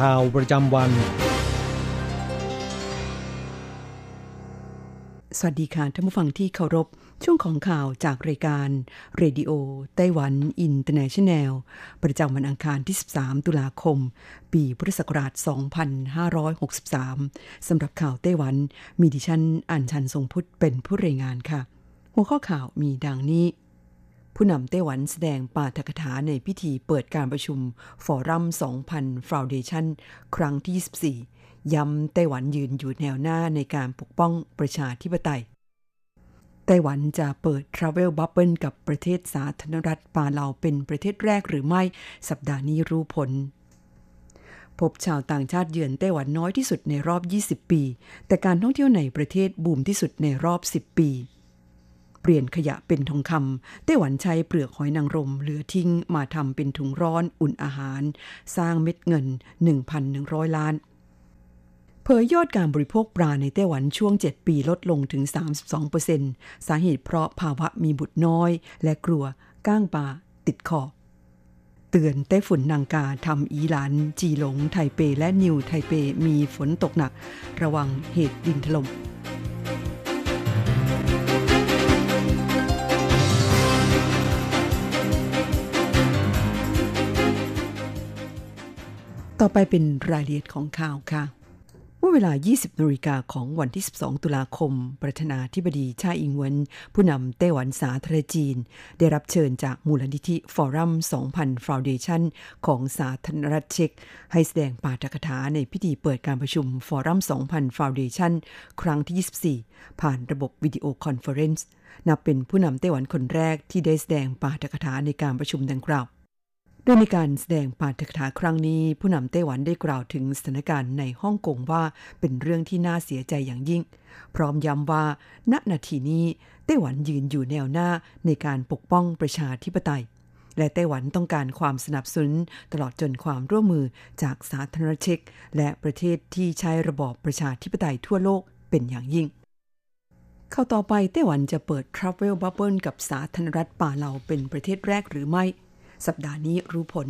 ข่าวประจำวัน สวัสดีค่ะท่านผู้ฟังที่เคารพ ช่วงของข่าวจากรายการเรดิโอไต้หวันอินเตอร์เนชันแนล ประจำวันอังคารที่ 13 ตุลาคม ปีพุทธศักราช 2563 สำหรับข่าวไต้หวัน มีดิฉันอัญชันทรงพุทธเป็นผู้รายงานค่ะ หัวข้อข่าวมีดังนี้ ผู้นำไต้หวันแสดงปาฐกถาในพิธีเปิดการประชุมฟอรัม 2000 Foundation ครั้งที่ 24 ย้ำไต้หวันยืนอยู่แนวหน้าในการปกป้องประชาธิปไตย ไต้หวันจะเปิด Travel Bubble กับประเทศสาธารณรัฐปาเลาเป็นประเทศแรกหรือไม่ สัปดาห์นี้รู้ผลพบชาวต่างชาติเยือนไต้หวันน้อยที่สุดในรอบ 20 ปี แต่การท่องเที่ยวในประเทศบูมที่สุดในรอบ 10 ปี ปลี่ยนขยะเป็นทองคำไต้หวันใช้เปลือกหอยนางรมเหลือทิ้งมาทำเป็นถุงร้อนอุ่นอาหาร สร้างเม็ดเงิน 1,100 ล้านเผยยอดการบริโภคปลาในไต้หวันช่วง 7 ปีลดลงถึง 32%สาเหตุเพราะภาวะมีบุตรน้อย และกลัวก้างปลาติดคอ เตือนไต้ฝุ่นนางกาทำอีหลานจีหลง ไทเปและนิวไทเปมีฝนตกหนัก ระวังเหตุดินถล่ม ต่อไปเป็นรายละเอียดของข่าวค่ะ เมื่อเวลา 20นาฬิกาของวันที่ 12 ตุลาคม ประธานาธิบดีชาอิงเวิน ผู้นำไต้หวันสาธารณจีน ได้รับเชิญจากมูลนิธิฟอรัม 2000 Foundation ของสาธารณรัฐเช็ก ให้แสดงปาฐกถาในพิธีเปิดการประชุม Forum 2000 Foundation ครั้งที่ 24 ผ่านระบบวิดีโอคอนเฟอเรนซ์ นับเป็นผู้นำไต้หวันคนแรกที่ได้แสดงปาฐกถาในการประชุมดังกล่าว โดยในการแสดงปาฐกถาครั้งนี้ ผู้นำไต้หวันได้กล่าวถึงสถานการณ์ในฮ่องกงว่าเป็นเรื่องที่น่าเสียใจอย่างยิ่ง พร้อมย้ำว่า ณนาทีนี้ไต้หวันยืนอยู่แนวหน้าในการปกป้องประชาธิปไตย และไต้หวันต้องการความสนับสนุนตลอดจนความร่วมมือจากสาธารณรัฐเช็กและประเทศที่ใช้ระบอบประชาธิปไตยทั่วโลกเป็นอย่างยิ่งเข้าต่อไปไต้หวันจะเปิด Travel Bubble กับสาธารณรัฐป่าเหลาเป็นประเทศแรกหรือไม่ สัปดาห์นี้รู้ผล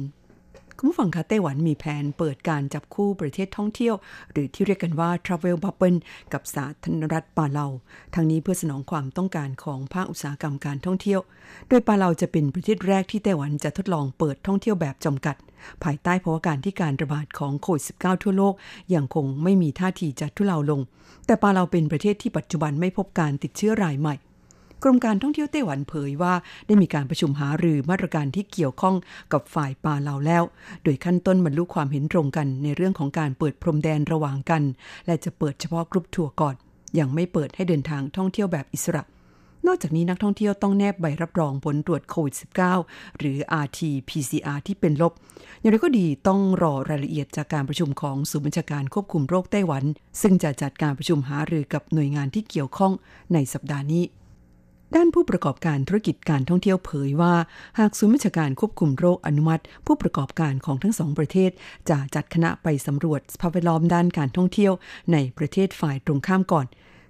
คุณผู้ฟังคะไต้หวันมีแผนเปิดการจับคู่ประเทศท่องเที่ยว หรือที่เรียกกันว่า Travel Bubble กับสาธารณรัฐปาเลาทั้งนี้เพื่อสนองความต้องการของภาคอุตสาหกรรมการท่องเที่ยว โดยปาเลาจะเป็นประเทศแรกที่ไต้หวันจะทดลองเปิดท่องเที่ยวแบบจำกัด ภายใต้ภาวะการที่การระบาดของโควิด -19 ทั่วโลกยังคงไม่มีท่าทีจะทุเลาลง แต่ปาเลาเป็นประเทศที่ปัจจุบันไม่พบการติดเชื้อรายใหม่ กรมการท่องเที่ยวไต้หวันเผยว่าได้มีการประชุมหารือมาตรการที่เกี่ยวข้องกับฝ่ายปาเลาแล้ว โดยขั้นต้นบรรลุความเห็นตรงกันในเรื่องของการเปิดพรมแดนระหว่างกัน และจะเปิดเฉพาะกรุ๊ปทัวร์ก่อน ยังไม่เปิดให้เดินทางท่องเที่ยวแบบอิสระนอกจากนี้นักท่องเที่ยวต้องแนบใบรับรองผลตรวจโควิด -19 หรือ RT-PCR ที่เป็นลบ อย่างไรก็ดีต้องรอรายละเอียดจากการประชุมของศูนย์บัญชาการควบคุมโรคไต้หวัน ซึ่งจะจัดการประชุมหารือกับหน่วยงานที่เกี่ยวข้องในสัปดาห์นี้ ด้านผู้ประกอบการธุรกิจการท่องเที่ยวเผยว่า หากศูนย์บัญชาการควบคุมโรคอนุมัติ ผู้ประกอบการของทั้งสองประเทศ จะจัดคณะไปสำรวจสภาพแวดล้อมด้านการท่องเที่ยวในประเทศฝ่ายตรงข้ามก่อน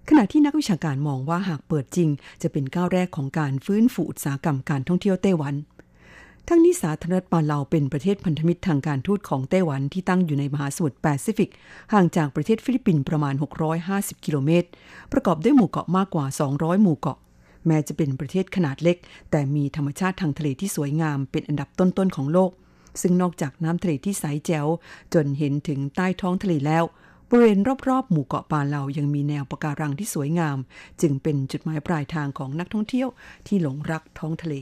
ขณะที่นักวิชาการมองว่าหากเปิดจริง จะเป็นก้าวแรกของการฟื้นฟูอุตสาหกรรมการท่องเที่ยวไต้หวันทั้งนี้สาธารณรัฐปาเลาเป็นประเทศพันธมิตรทางการทูตของไต้หวันที่ตั้งอยู่ในมหาสมุทรแปซิฟิก ห่างจากประเทศฟิลิปปินส์ประมาณ 650 กิโลเมตร ประกอบด้วยหมู่เกาะมากกว่า 200 หมู่เกาะ แม้จะเป็นประเทศขนาดเล็ก แต่มีธรรมชาติทางทะเลที่สวยงามเป็นอันดับต้นๆของโลก ซึ่งนอกจากน้ำทะเลที่ใสแจ๋วจนเห็นถึงใต้ท้องทะเลแล้วบริเวณรอบๆ หมู่เกาะปาเลายังมีแนวปะการังที่สวยงาม จึงเป็นจุดหมายปลายทางของนักท่องเที่ยวที่หลงรักท้องทะเล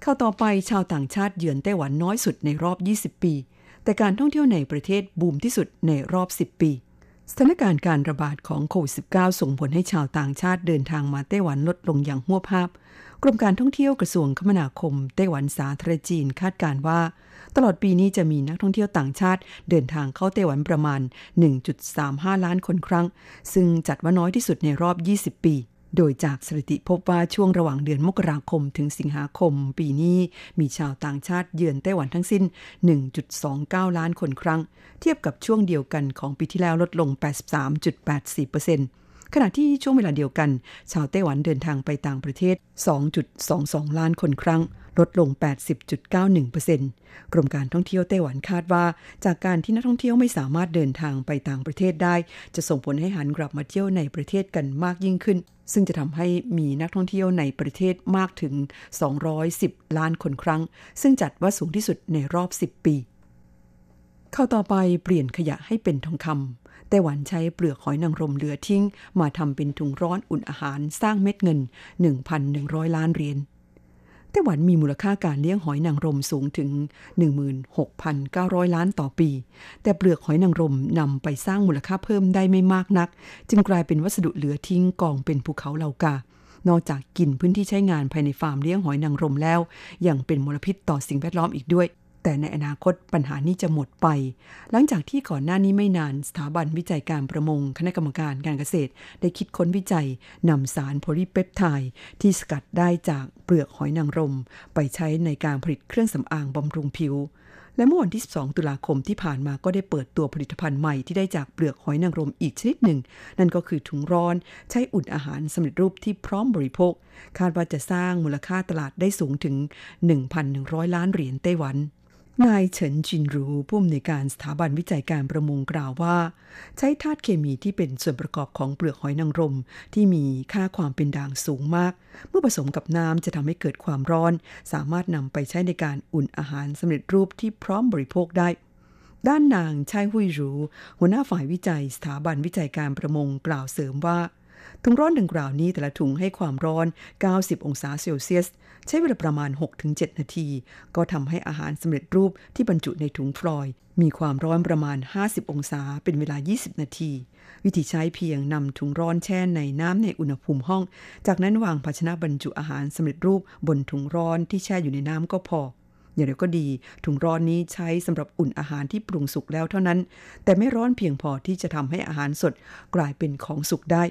เข้าต่อไปชาวต่างชาติเยือนไต้หวันน้อยสุดในรอบ 20 ปี แต่การท่องเที่ยวในประเทศบูมที่สุดในรอบ 10 ปี สถานการณ์การระบาดของโควิด -19 ส่งผลให้ชาวต่างชาติเดินทางมาไต้หวันลดลงอย่างหัวภาพ กรมการท่องเที่ยวกระทรวงคมนาคม ไต้หวันสาธารณจีนคาดการว่า ตลอดปีนี้จะมีนักท่องเที่ยวต่างชาติ เดินทางเข้าไต้หวันประมาณ 1.35 ล้านคนครั้ง ซึ่งจัดว่าน้อยที่สุดในรอบ 20 ปี โดยจากสถิติพบว่าช่วงระหว่างเดือนมกราคมถึงสิงหาคม ปีนี้มีชาวต่างชาติเยือนไต้หวันทั้งสิ้น 1.29 ล้านคนครั้ง เทียบกับช่วงเดียวกันของปีที่แล้วลดลง 83.84%ขณะที่ช่วงเวลาเดียวกัน ชาวไต้หวันเดินทางไปต่างประเทศ 2.22 ล้านคนครั้ง ลดลง 80.91%กรมการท่องเที่ยวไต้หวันคาดว่า จากการที่นักท่องเที่ยวไม่สามารถเดินทางไปต่างประเทศได้ จะส่งผลให้หันกลับมาเที่ยวในประเทศกันมากยิ่งขึ้น ซึ่งจะทำให้มีนักท่องเที่ยวในประเทศมากถึง 210 ล้านคนครั้ง ซึ่งจัดว่าสูงที่สุดในรอบ 10 ปีเข้าต่อไปเปลี่ยนขยะให้เป็นทองคำไต้หวันใช้เปลือกหอยนางรมเหลือทิ้ง มาทำเป็นถุงร้อนอุ่นอาหารสร้างเม็ดเงิน 1,100 ล้านเหรียญ ไต้หวันมีมูลค่าการเลี้ยงหอยนางรมสูงถึง 16,900 ล้านต่อปี แต่เปลือกหอยนางรมนำไปสร้างมูลค่าเพิ่มได้ไม่มากนัก จึงกลายเป็นวัสดุเหลือทิ้งกองเป็นภูเขาเหล่ากานอกจากกินพื้นที่ใช้งานภายในฟาร์มเลี้ยงหอยนางรมแล้ว ยังเป็นมลพิษต่อสิ่งแวดล้อมอีกด้วย แต่ในอนาคตปัญหานี้จะหมดไป หลังจากที่ก่อนหน้านี้ไม่นานสถาบันวิจัยการประมงคณะกรรมการการเกษตร ได้คิดค้นวิจัยนำสารโพลีเปปไทด์ที่สกัดได้จากเปลือกหอยนางรม ไปใช้ในการผลิตเครื่องสำอางบำรุงผิวและเมื่อวันที่ 12 ตุลาคมที่ผ่านมาก็ได้เปิดตัวผลิตภัณฑ์ใหม่ที่ได้จากเปลือกหอยนางรมอีกชนิดหนึ่ง นั่นก็คือถุงร้อนใช้อุ่นอาหารสำเร็จรูปที่พร้อมบริโภค คาดว่าจะสร้างมูลค่าตลาดได้สูงถึง 1,100 ล้านเหรียญไต้หวัน นายเฉินจินรูผู้อำนวยการสถาบันวิจัยการประมงกล่าวว่า ใช้ธาตุเคมีที่เป็นส่วนประกอบของเปลือกหอยนางรม ที่มีค่าความเป็นด่างสูงมาก เมื่อผสมกับน้ำจะทำให้เกิดความร้อน สามารถนำไปใช้ในการอุ่นอาหารสำเร็จรูปที่พร้อมบริโภคได้ ด้านนางชายหุยรูหัวหน้าฝ่ายวิจัยสถาบันวิจัยการประมงกล่าวเสริมว่า ถุงร้อนดังกล่าวนี้แต่ละถุงให้ความร้อน 90 องศาเซลเซียส ใช้เวลาประมาณ 6-7 นาที ก็ทำให้อาหารสำเร็จรูปที่บรรจุในถุงฟลอย มีความร้อนประมาณ 50 องศาเป็นเวลา 20 นาที วิธีใช้เพียงนำถุงร้อนแช่ในน้ำในอุณหภูมิห้อง จากนั้นวางภาชนะบรรจุอาหารสำเร็จรูปบนถุงร้อนที่แช่อยู่ในน้ำก็พออย่างไรก็ดี ถุงร้อนนี้ใช้สำหรับอุ่นอาหารที่ปรุงสุกแล้วเท่านั้น แต่ไม่ร้อนเพียงพอที่จะทำให้อาหารสดกลายเป็นของสุกได้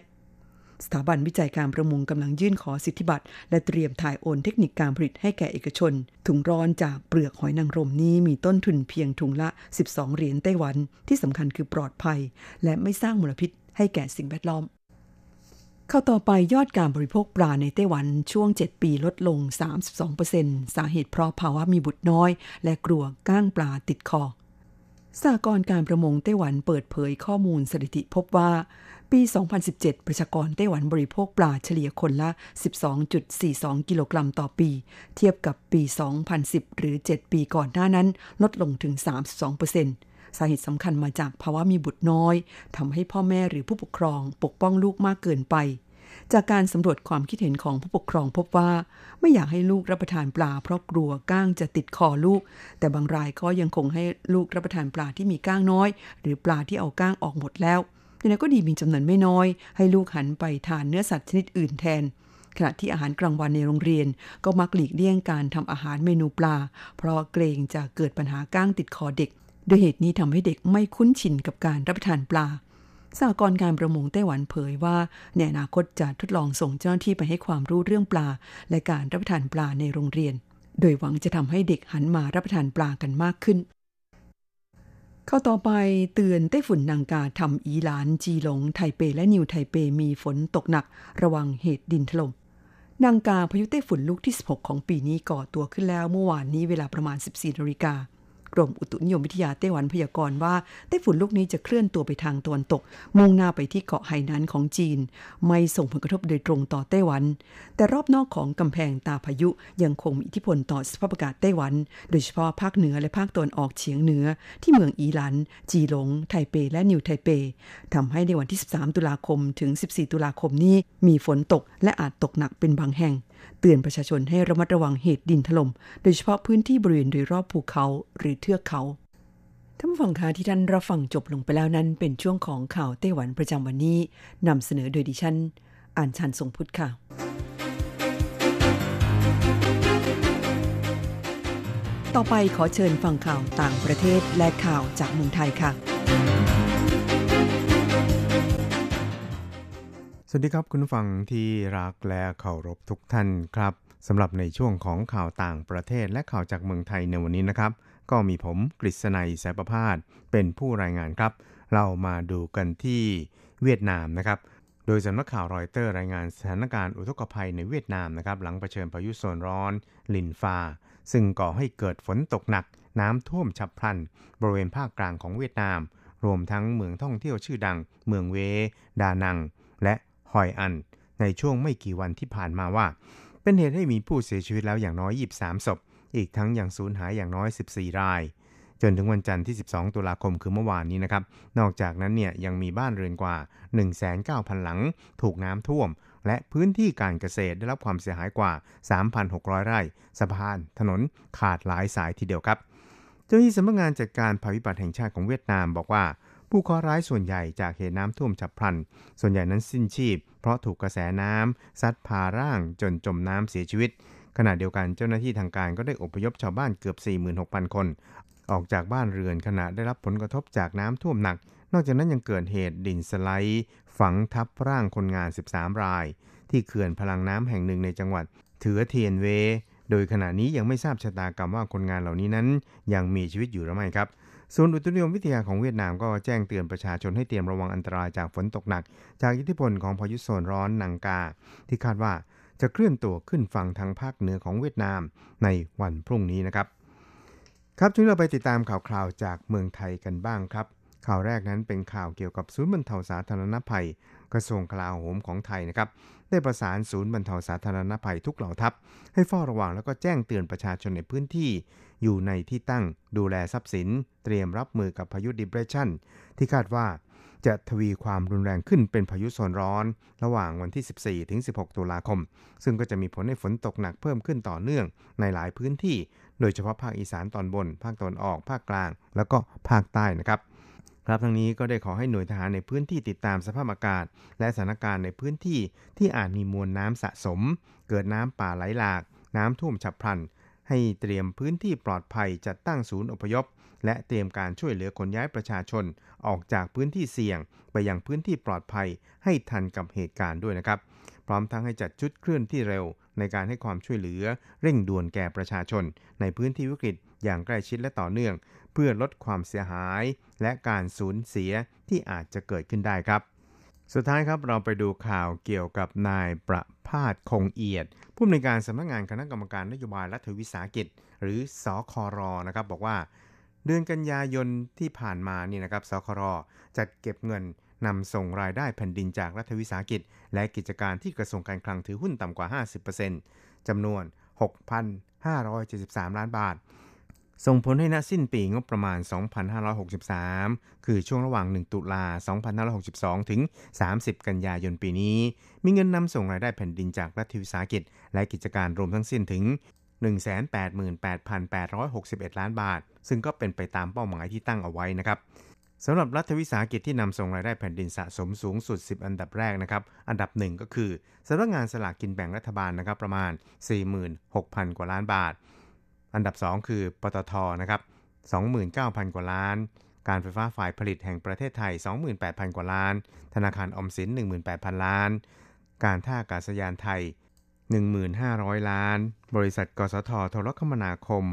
สถาบันวิจัยการประมงกำลังยื่นขอสิทธิบัตรและเตรียมถ่ายโอนเทคนิคการผลิตให้แก่เอกชน ถุงร้อนจากเปลือกหอยนางรมนี้มีต้นทุนเพียงถุงละ 12 เหรียญไต้หวัน ที่สำคัญคือปลอดภัย และไม่สร้างมลพิษให้แก่สิ่งแวดล้อมเข้าต่อไปยอดการบริโภคปลาในไต้หวันช่วง 7 ปีลดลง 32%สาเหตุเพราะภาวะมีบุตรน้อย และกลัวก้างปลาติดคอสากรการประมงไต้หวันเปิดเผยข้อมูลสถิติพบว่า ปี 2017 ประชากรไต้หวันบริโภคปลาเฉลี่ยคนละ 12.42 กิโลกรัมต่อปี เทียบกับปี 2010 หรือ 7 ปีก่อนหน้านั้น ลดลงถึง 32%สาเหตุสำคัญมาจากภาวะมีบุตรน้อยทำให้พ่อแม่หรือผู้ปกครองปกป้องลูกมากเกินไป จากการสำรวจความคิดเห็นของผู้ปกครองพบว่า ไม่อยากให้ลูกรับประทานปลาเพราะกลัวก้างจะติดคอลูก แต่บางรายก็ยังคงให้ลูกรับประทานปลาที่มีก้างน้อย หรือปลาที่เอาก้างออกหมดแล้ว อย่างไรก็ดีมีจำนวนไม่น้อย ให้ลูกหันไปทานเนื้อสัตว์ชนิดอื่นแทน ขณะที่อาหารกลางวันในโรงเรียน ก็มักหลีกเลี่ยงการทำอาหารเมนูปลา เพราะเกรงจะเกิดปัญหาก้างติดคอเด็กโดยเหตุนี้ทำให้เด็กไม่คุ้นชินกับการรับประทานปลาสหกรณ์การประมงไต้หวันเผยว่าในอนาคตจะทดลองส่งเจ้าหน้าที่ไปให้ความรู้เรื่องปลา และการรับประทานปลาในโรงเรียน โดยหวังจะทำให้เด็กหันมารับประทานปลากันมากขึ้น เข้าต่อไปเตือนไต้ฝุ่นนางกาทำอีหลานจีหลงไทเปและนิวไทเปมีฝนตกหนัก ระวังเหตุดินถลม่มนางกาพายุไต้ฝุ่นลูกที่ 16 ของปีนี้ก่อตัวขึ้นแล้วเมื่อวานนี้เวลาประมาณ 14นาฬิกา กรมอุตุนิยมวิทยาไต้หวันพยากรณ์ว่าไต้ฝุ่นลูกนี้จะเคลื่อนตัวไปทางตะวันตก มุ่งหน้าไปที่เกาะไหหนานของจีน ไม่ส่งผลกระทบโดยตรงต่อไต้หวัน แต่รอบนอกของกำแพงตาพายุยังคงมีอิทธิพลต่อสภาพอากาศไต้หวัน โดยเฉพาะภาคเหนือและภาคตะวันออกเฉียงเหนือ ที่เมืองอีหลัน จีหลง ไทเป และนิวไทเปทำให้ในวันที่ 13 ตุลาคมถึง 14 ตุลาคมนี้มีฝนตกและอาจตกหนักเป็นบางแห่ง เตือนประชาชนให้ระมัดระวังเหตุดินถล่ม โดยเฉพาะพื้นที่บริเวณโดยรอบภูเขาหรือเทือกเขาท่านผู้ฟังคะที่ท่านรับฟังจบลงไปแล้วนั้น เป็นช่วงของข่าวไต้หวันประจำวันนี้นำเสนอโดยดิฉันอ่านชันทรงพุทธค่ะ ต่อไปขอเชิญฟังข่าวต่างประเทศและข่าวจากเมืองไทยค่ะ สวัสดีครับคุณฟังที่รักและเคารพทุกท่านครับสำหรับในช่วงของข่าวต่างประเทศและข่าวจากเมืองไทยในวันนี้นะครับ ก็มีผมกฤษณัยสายประพาสเป็นผู้รายงานครับ เรามาดูกันที่เวียดนามนะครับ โดยสำนักข่าวรอยเตอร์รายงานสถานการณ์อุทกภัยในเวียดนามนะครับ หลังเผชิญพายุโซนร้อน ลินฟา ซึ่งก่อให้เกิดฝนตกหนัก น้ำท่วมฉับพลัน บริเวณภาคกลางของเวียดนาม รวมทั้งเมืองท่องเที่ยวชื่อดัง เมืองเว ดานัง ฮอยอัน ในช่วงไม่กี่วันที่ผ่านมาว่า เป็นเหตุให้มีผู้เสียชีวิตแล้วอย่างน้อย 23 ศพ อีกทั้งยังสูญหายอย่างน้อย 14 ราย จนถึงวันจันทร์ที่ 12 ตุลาคมคือเมื่อวานนี้นะครับ นอกจากนั้นเนี่ยยังมีบ้านเรือนกว่า 19,000 หลัง ถูกน้ำท่วม และพื้นที่การเกษตรได้รับความเสียหายกว่า 3,600 ไร่ สะพาน ถนนขาดหลายสายทีเดียวครับ เจ้าหน้าที่สำนักงานจัดการภัยพิบัติแห่งชาติของเวียดนามบอกว่า ผู้เคราะห์ร้ายส่วนใหญ่จากเหตุน้ำท่วมฉับพลัน ส่วนใหญ่นั้นสิ้นชีพ เพราะถูกกระแสน้ำซัดพาร่างจนจมน้ำเสียชีวิต ขณะเดียวกันเจ้าหน้าที่ทางการก็ได้อพยพชาวบ้านเกือบ 46,000 คน ออกจากบ้านเรือนขณะได้รับผลกระทบจากน้ำท่วมหนัก นอกจากนั้นยังเกิดเหตุดินสไลด์ ฝังทับร่างคนงาน 13 ราย ที่เขื่อนพลังน้ำแห่งหนึ่งในจังหวัดเถือเทียนเว โดยขณะนี้ยังไม่ทราบชะตากรรมว่าคนงานเหล่านี้นั้น ยังมีชีวิตอยู่หรือไม่ครับ ศูนย์อุตุนิยมวิทยาของเวียดนามก็แจ้งเตือนประชาชนให้เตรียมระวังอันตรายจากฝนตกหนัก จากอิทธิพลของพายุโซนร้อนนังกา ที่คาดว่าจะเคลื่อนตัวขึ้นฝั่งทางภาคเหนือของเวียดนามในวันพรุ่งนี้นะครับ ครับช่วงเราไปติดตามข่าวคราวจากเมืองไทยกันบ้างครับ ข่าวแรกนั้นเป็นข่าวเกี่ยวกับศูนย์บรรเทาสาธารณภัย กระทรวงกลาโหมของไทยนะครับได้ประสานศูนย์บรรเทาสาธารณภัยทุกเหล่าทัพ ให้เฝ้าระวังแล้วก็แจ้งเตือนประชาชนในพื้นที่อยู่ในที่ตั้งดูแลทรัพย์สิน เตรียมรับมือกับพายุดิเ r ร s ชันที่คาดว่าจะทวีความรุนแรงขึ้นเป็นพายุโซนร้อน ระหว่างวันที่ 14 ถึง 16 ตุลาคม ซึ่งก็จะมีผลให้ฝนตกหนักเพิ่มขึ้นต่อเนื่องในหลายพื้นที่ โดยเฉพาะภาคอีสานตอนบน ภาคตะวันออก ภาคกลาง แล้วก็ภาคใต้นะครับ ครับทั้งนี้ก็ได้ขอให้หน่วยทหารในพื้นที่ติดตามสภาพอากาศ และสถานการณ์ในพื้นที่ที่อาจมีมวลน้ำสะสม เกิดน้ำป่าไหลหลาก น้ำท่วมฉับพลัน ให้เตรียมพื้นที่ปลอดภัยจัดตั้งศูนย์อพยพ และเตรียมการช่วยเหลือคนย้ายประชาชน ออกจากพื้นที่เสี่ยง ไปยังพื้นที่ปลอดภัยให้ทันกับเหตุการณ์ด้วยนะครับ พร้อมทั้งให้จัดชุดเคลื่อนที่เร็ว ในการให้ความช่วยเหลือเร่งด่วนแก่ประชาชน ในพื้นที่วิกฤตอย่างใกล้ชิดและต่อเนื่อง เพื่อลดความเสียหาย และการสูญเสียที่อาจจะเกิดขึ้นได้ครับ สุดท้ายครับเราไปดูข่าวเกี่ยวกับนายประพาสคงเอียด ผู้อำนวยการสำนักงานคณะกรรมการนโยบายรัฐวิสาหกิจ หรือสอคอรอนะครับบอกว่า เดือนกันยายนที่ผ่านมานี่นะครับสครจัดเก็บเงินนำส่งรายได้แผ่นดินจากรัฐวิสาหกิจ และกิจการที่กระทรวงการคลังถือหุ้นต่ำกว่า 50%จำนวน 6,573 ล้านบาท ส่งผลให้ณสิ้นปีงบประมาณ 2563 คือช่วงระหว่าง 1 ตุลา 2562 ถึง 30 กันยายนปีนี้ มีเงินนำส่งรายได้แผ่นดินจากรัฐวิสาหกิจ และกิจการรวมทั้งสิ้นถึง 188,861 ล้านบาท ซึ่งก็เป็นไปตามเป้าหมายที่ตั้งเอาไว้นะครับสำหรับรัฐวิสาหกิจที่นำส่งรายได้แผ่นดินสะสมสูงสุด 10 อันดับแรกนะครับ อันดับหนึ่งก็คือสำนักงานสลากกินแบ่งรัฐบาลนะครับประมาณ 46,000 กว่าล้านบาท อันดับ 2 คือปตทนะครับ29,000 กว่าล้าน การไฟฟ้าฝ่ายผลิตแห่งประเทศไทย 28,000 กว่าล้าน ธนาคารอมสิน 18,000 ล้าน การท่าอากาศยานไทย 1,500 ล้าน บริษัทกสทโทรคมนาคม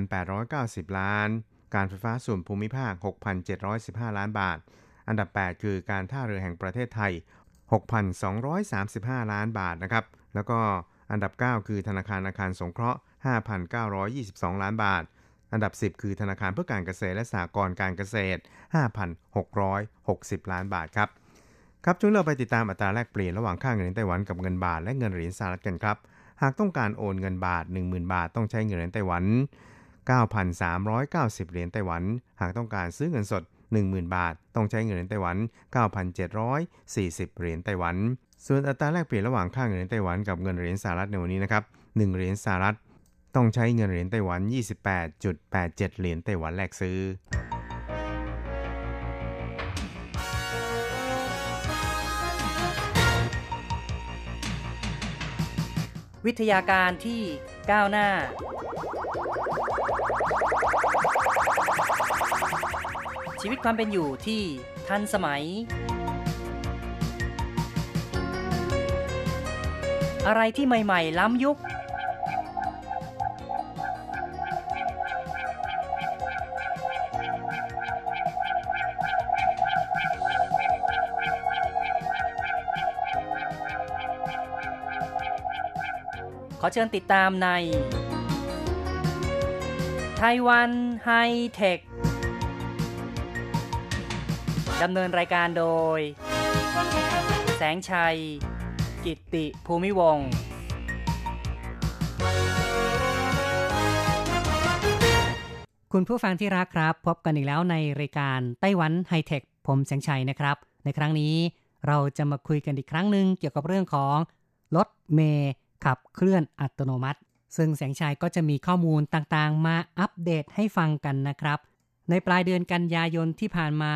8,890 ล้าน การไฟฟ้าส่วนภูมิภาค 6,715 ล้านบาท อันดับ 8 คือการท่าเรือแห่งประเทศไทย 6,235 ล้านบาทนะครับ แล้วก็อันดับ 9 คือธนาคารอาคารสงเคราะห์ 5,922 ล้านบาท อันดับ 10 คือธนาคารเพื่อการเกษตรและสหกรณ์การเกษตร 5,660 ล้านบาทครับ ครับช่วงเราไปติดตามอัตราแลกเปลี่ยนระหว่างค่าเงินไต้หวันกับเงินบาทและเงินเหรียญสหรัฐกันครับ หากต้องการโอนเงินบาท 10,000 บาทต้องใช้เงินเหรียญไต้หวัน 9,390 เหรียญไต้หวัน หากต้องการซื้อเงินสด 10,000 บาท ต้องใช้เงินเหรียญไต้หวัน 9,740 เหรียญไต้หวัน ส่วนอัตราแลกเปลี่ยนระหว่างค่าเงินไต้หวันกับเงินเหรียญสหรัฐในวันนี้นะครับ1เหรียญสหรัฐ ต้องใช้เงินเหรียญไต้หวัน 28.87 เหรียญไต้หวันแลกซื้อ วิทยาการที่ก้าวหน้า ชีวิตความเป็นอยู่ที่ทันสมัย อะไรที่ใหม่ ๆ ล้ำยุค ขอเชิญติดตามในไต้หวันไฮเทค ดำเนินรายการโดย แสงชัย กิตติภูมิวงศ์คุณผู้ฟังที่รักครับ พบกันอีกแล้วในรายการไต้หวันไฮเทค ผมแสงชัยนะครับ ในครั้งนี้เราจะมาคุยกันอีกครั้งหนึ่งเกี่ยวกับเรื่องของรถเมย์ ขับเคลื่อนอัตโนมัติ ซึ่งแสงชัยก็จะมีข้อมูลต่างๆ มาอัปเดตให้ฟังกันนะครับ ในปลายเดือนกันยายนที่ผ่านมา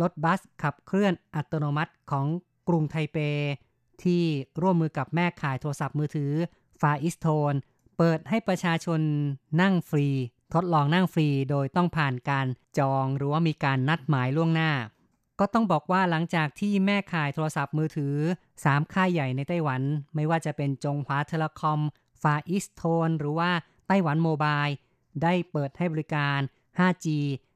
รถบัสขับเคลื่อนอัตโนมัติของกรุงไทเป ที่ร่วมมือกับแม่ขายโทรศัพท์มือถือฟาอิสโทนเปิดให้ประชาชนนั่งฟรี ทดลองนั่งฟรีโดยต้องผ่านการจองหรือว่ามีการนัดหมายล่วงหน้า ก็ต้องบอกว่าหลังจากที่แม่ข่ายโทรศัพท์มือถือ 3 ค่ายใหญ่ในไต้หวัน ไม่ว่าจะเป็นจงหวา Telecom FarEasTone หรือว่า Taiwan Mobile ได้เปิดให้บริการ 5G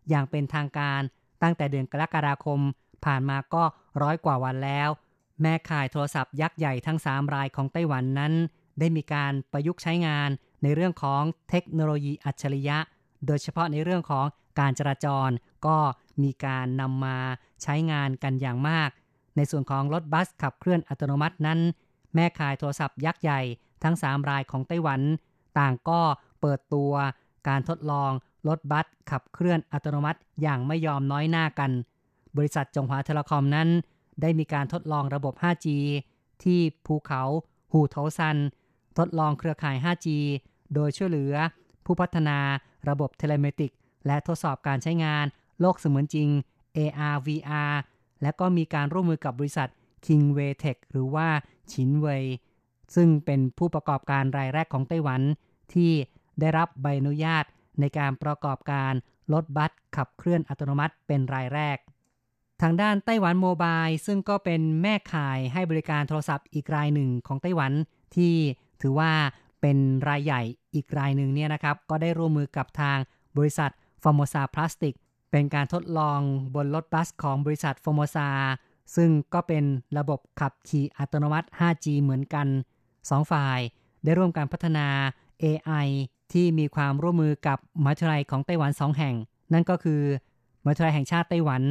อย่างเป็นทางการ ตั้งแต่เดือนกรกฎาคม ผ่านมาก็ร้อยกว่าวันแล้ว แม่ข่ายโทรศัพท์ยักษ์ใหญ่ทั้ง 3 รายของไต้หวันนั้น ได้มีการประยุกต์ใช้งานในเรื่องของเทคโนโลยีอัจฉริยะ โดยเฉพาะในเรื่องของ การจราจรก็มีการนำมาใช้งานกันอย่างมาก ในส่วนของรถบัสขับเคลื่อนอัตโนมัตินั้น แม่ขายโทรศัพท์ยักษ์ใหญ่ทั้ง 3 รายของไต้หวัน ต่างก็เปิดตัวการทดลองรถบัสขับเคลื่อนอัตโนมัติอย่างไม่ยอมน้อยหน้ากัน บริษัทจงหวาเทเลคอมนั้น ได้มีการทดลองระบบ 5G ที่ภูเขาหูโถซัน ทดลองเครือข่าย 5G โดยช่วยเหลือ ผู้พัฒนาระบบเทเลเมติก และทดสอบการใช้งานโลกเสมือนจริง AR VR และก็มีการร่วมมือกับบริษัท Kingway Tech หรือว่าชินเวยซึ่งเป็นผู้ประกอบการรายแรกของไต้หวัน ที่ได้รับใบอนุญาตในการประกอบการรถบัสขับเคลื่อนอัตโนมัติเป็นรายแรก ทางด้านไต้หวันโมบายซึ่งก็เป็นแม่ข่ายให้บริการโทรศัพท์อีกรายหนึ่งของไต้หวัน ที่ถือว่าเป็นรายใหญ่อีกรายหนึ่งเนี่ยนะครับ ก็ได้ร่วมมือกับทางบริษัท ฟอร์โมซาพลาสติกเป็นการทดลองบนรถบัสของบริษัทฟอร์โมซาซึ่งก็เป็นระบบขับขี่อัตโนมัติ 5G เหมือนกัน 2 ฝ่ายได้ร่วมการพัฒนา AI ที่มีความร่วมมือกับมหาวิทยาลัยของไต้หวัน 2 แห่ง นั่นก็คือมหาวิทยาลัยแห่งชาติไต้หวัน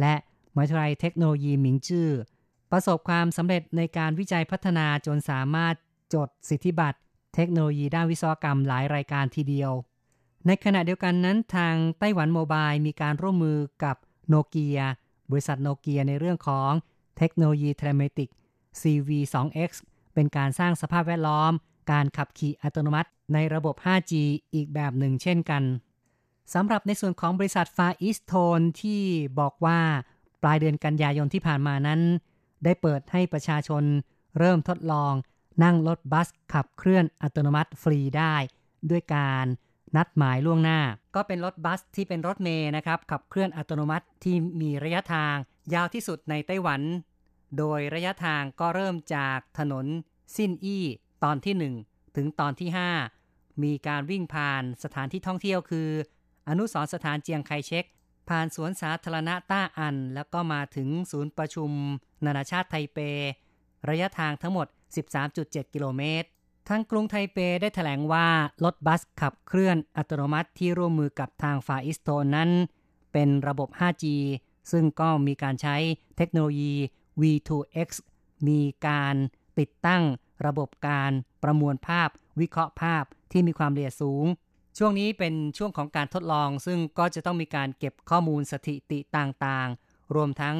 และมหาวิทยาลัยเทคโนโลยีหมิงจื้อประสบความสำเร็จในการวิจัยพัฒนาจนสามารถจดสิทธิบัตร เทคโนโลยีด้านวิศวกรรมหลายรายการทีเดียว ในขณะเดียวกันนั้นทาง Taiwan Mobile มีการร่วมมือกับโนเกียบริษัทโนเกียในเรื่องของเทคโนโลยี telematics C-V2X เป็นการสร้างสภาพแวดล้อม การขับขี่อัตโนมัติ ในระบบ 5G อีกแบบหนึ่งเช่นกันสำหรับในส่วนของบริษัท Far East Tone ที่บอกว่าปลายเดือนกันยายนที่ผ่านมานั้น ได้เปิดให้ประชาชน เริ่มทดลองนั่งรถบัสขับเคลื่อนอัตโนมัติฟรีได้ ด้วยการ นัดหมายล่วงหน้า ก็เป็นรถบัสที่เป็นรถเมย์นะครับ ขับเคลื่อนอัตโนมัติที่มีระยะทาง ยาวที่สุดในไต้หวัน โดยระยะทางก็เริ่มจากถนนซินอี้ตอนที่ 1 ถึงตอนที่ 5 มีการวิ่งผ่านสถานที่ท่องเที่ยวคือ อนุสรสถานเจียงไคเชกผ่านสวนสาธารณะต้าอัน แล้วก็มาถึงศูนย์ประชุม นานาชาติไทเประยะทางทั้งหมด 13.7 กิโลเมตร ทางกรุงไทเปได้ถแถลงว่ารถบัสขับเคลื่อนอัตโนมัติที่ร่วมมือกับทางฟาอิสโตนนั้น เป็นระบบ 5G ซึ่งก็มีการใช้เทคโนโลยี V2X มีการติดตั้งระบบการประมวลภาพ วิเคราะห์ภาพที่มีความละเอียดสูง ช่วงนี้เป็นช่วงของการทดลอง ซึ่งก็จะต้องมีการเก็บข้อมูลสถิติต่างๆ รวมทั้ง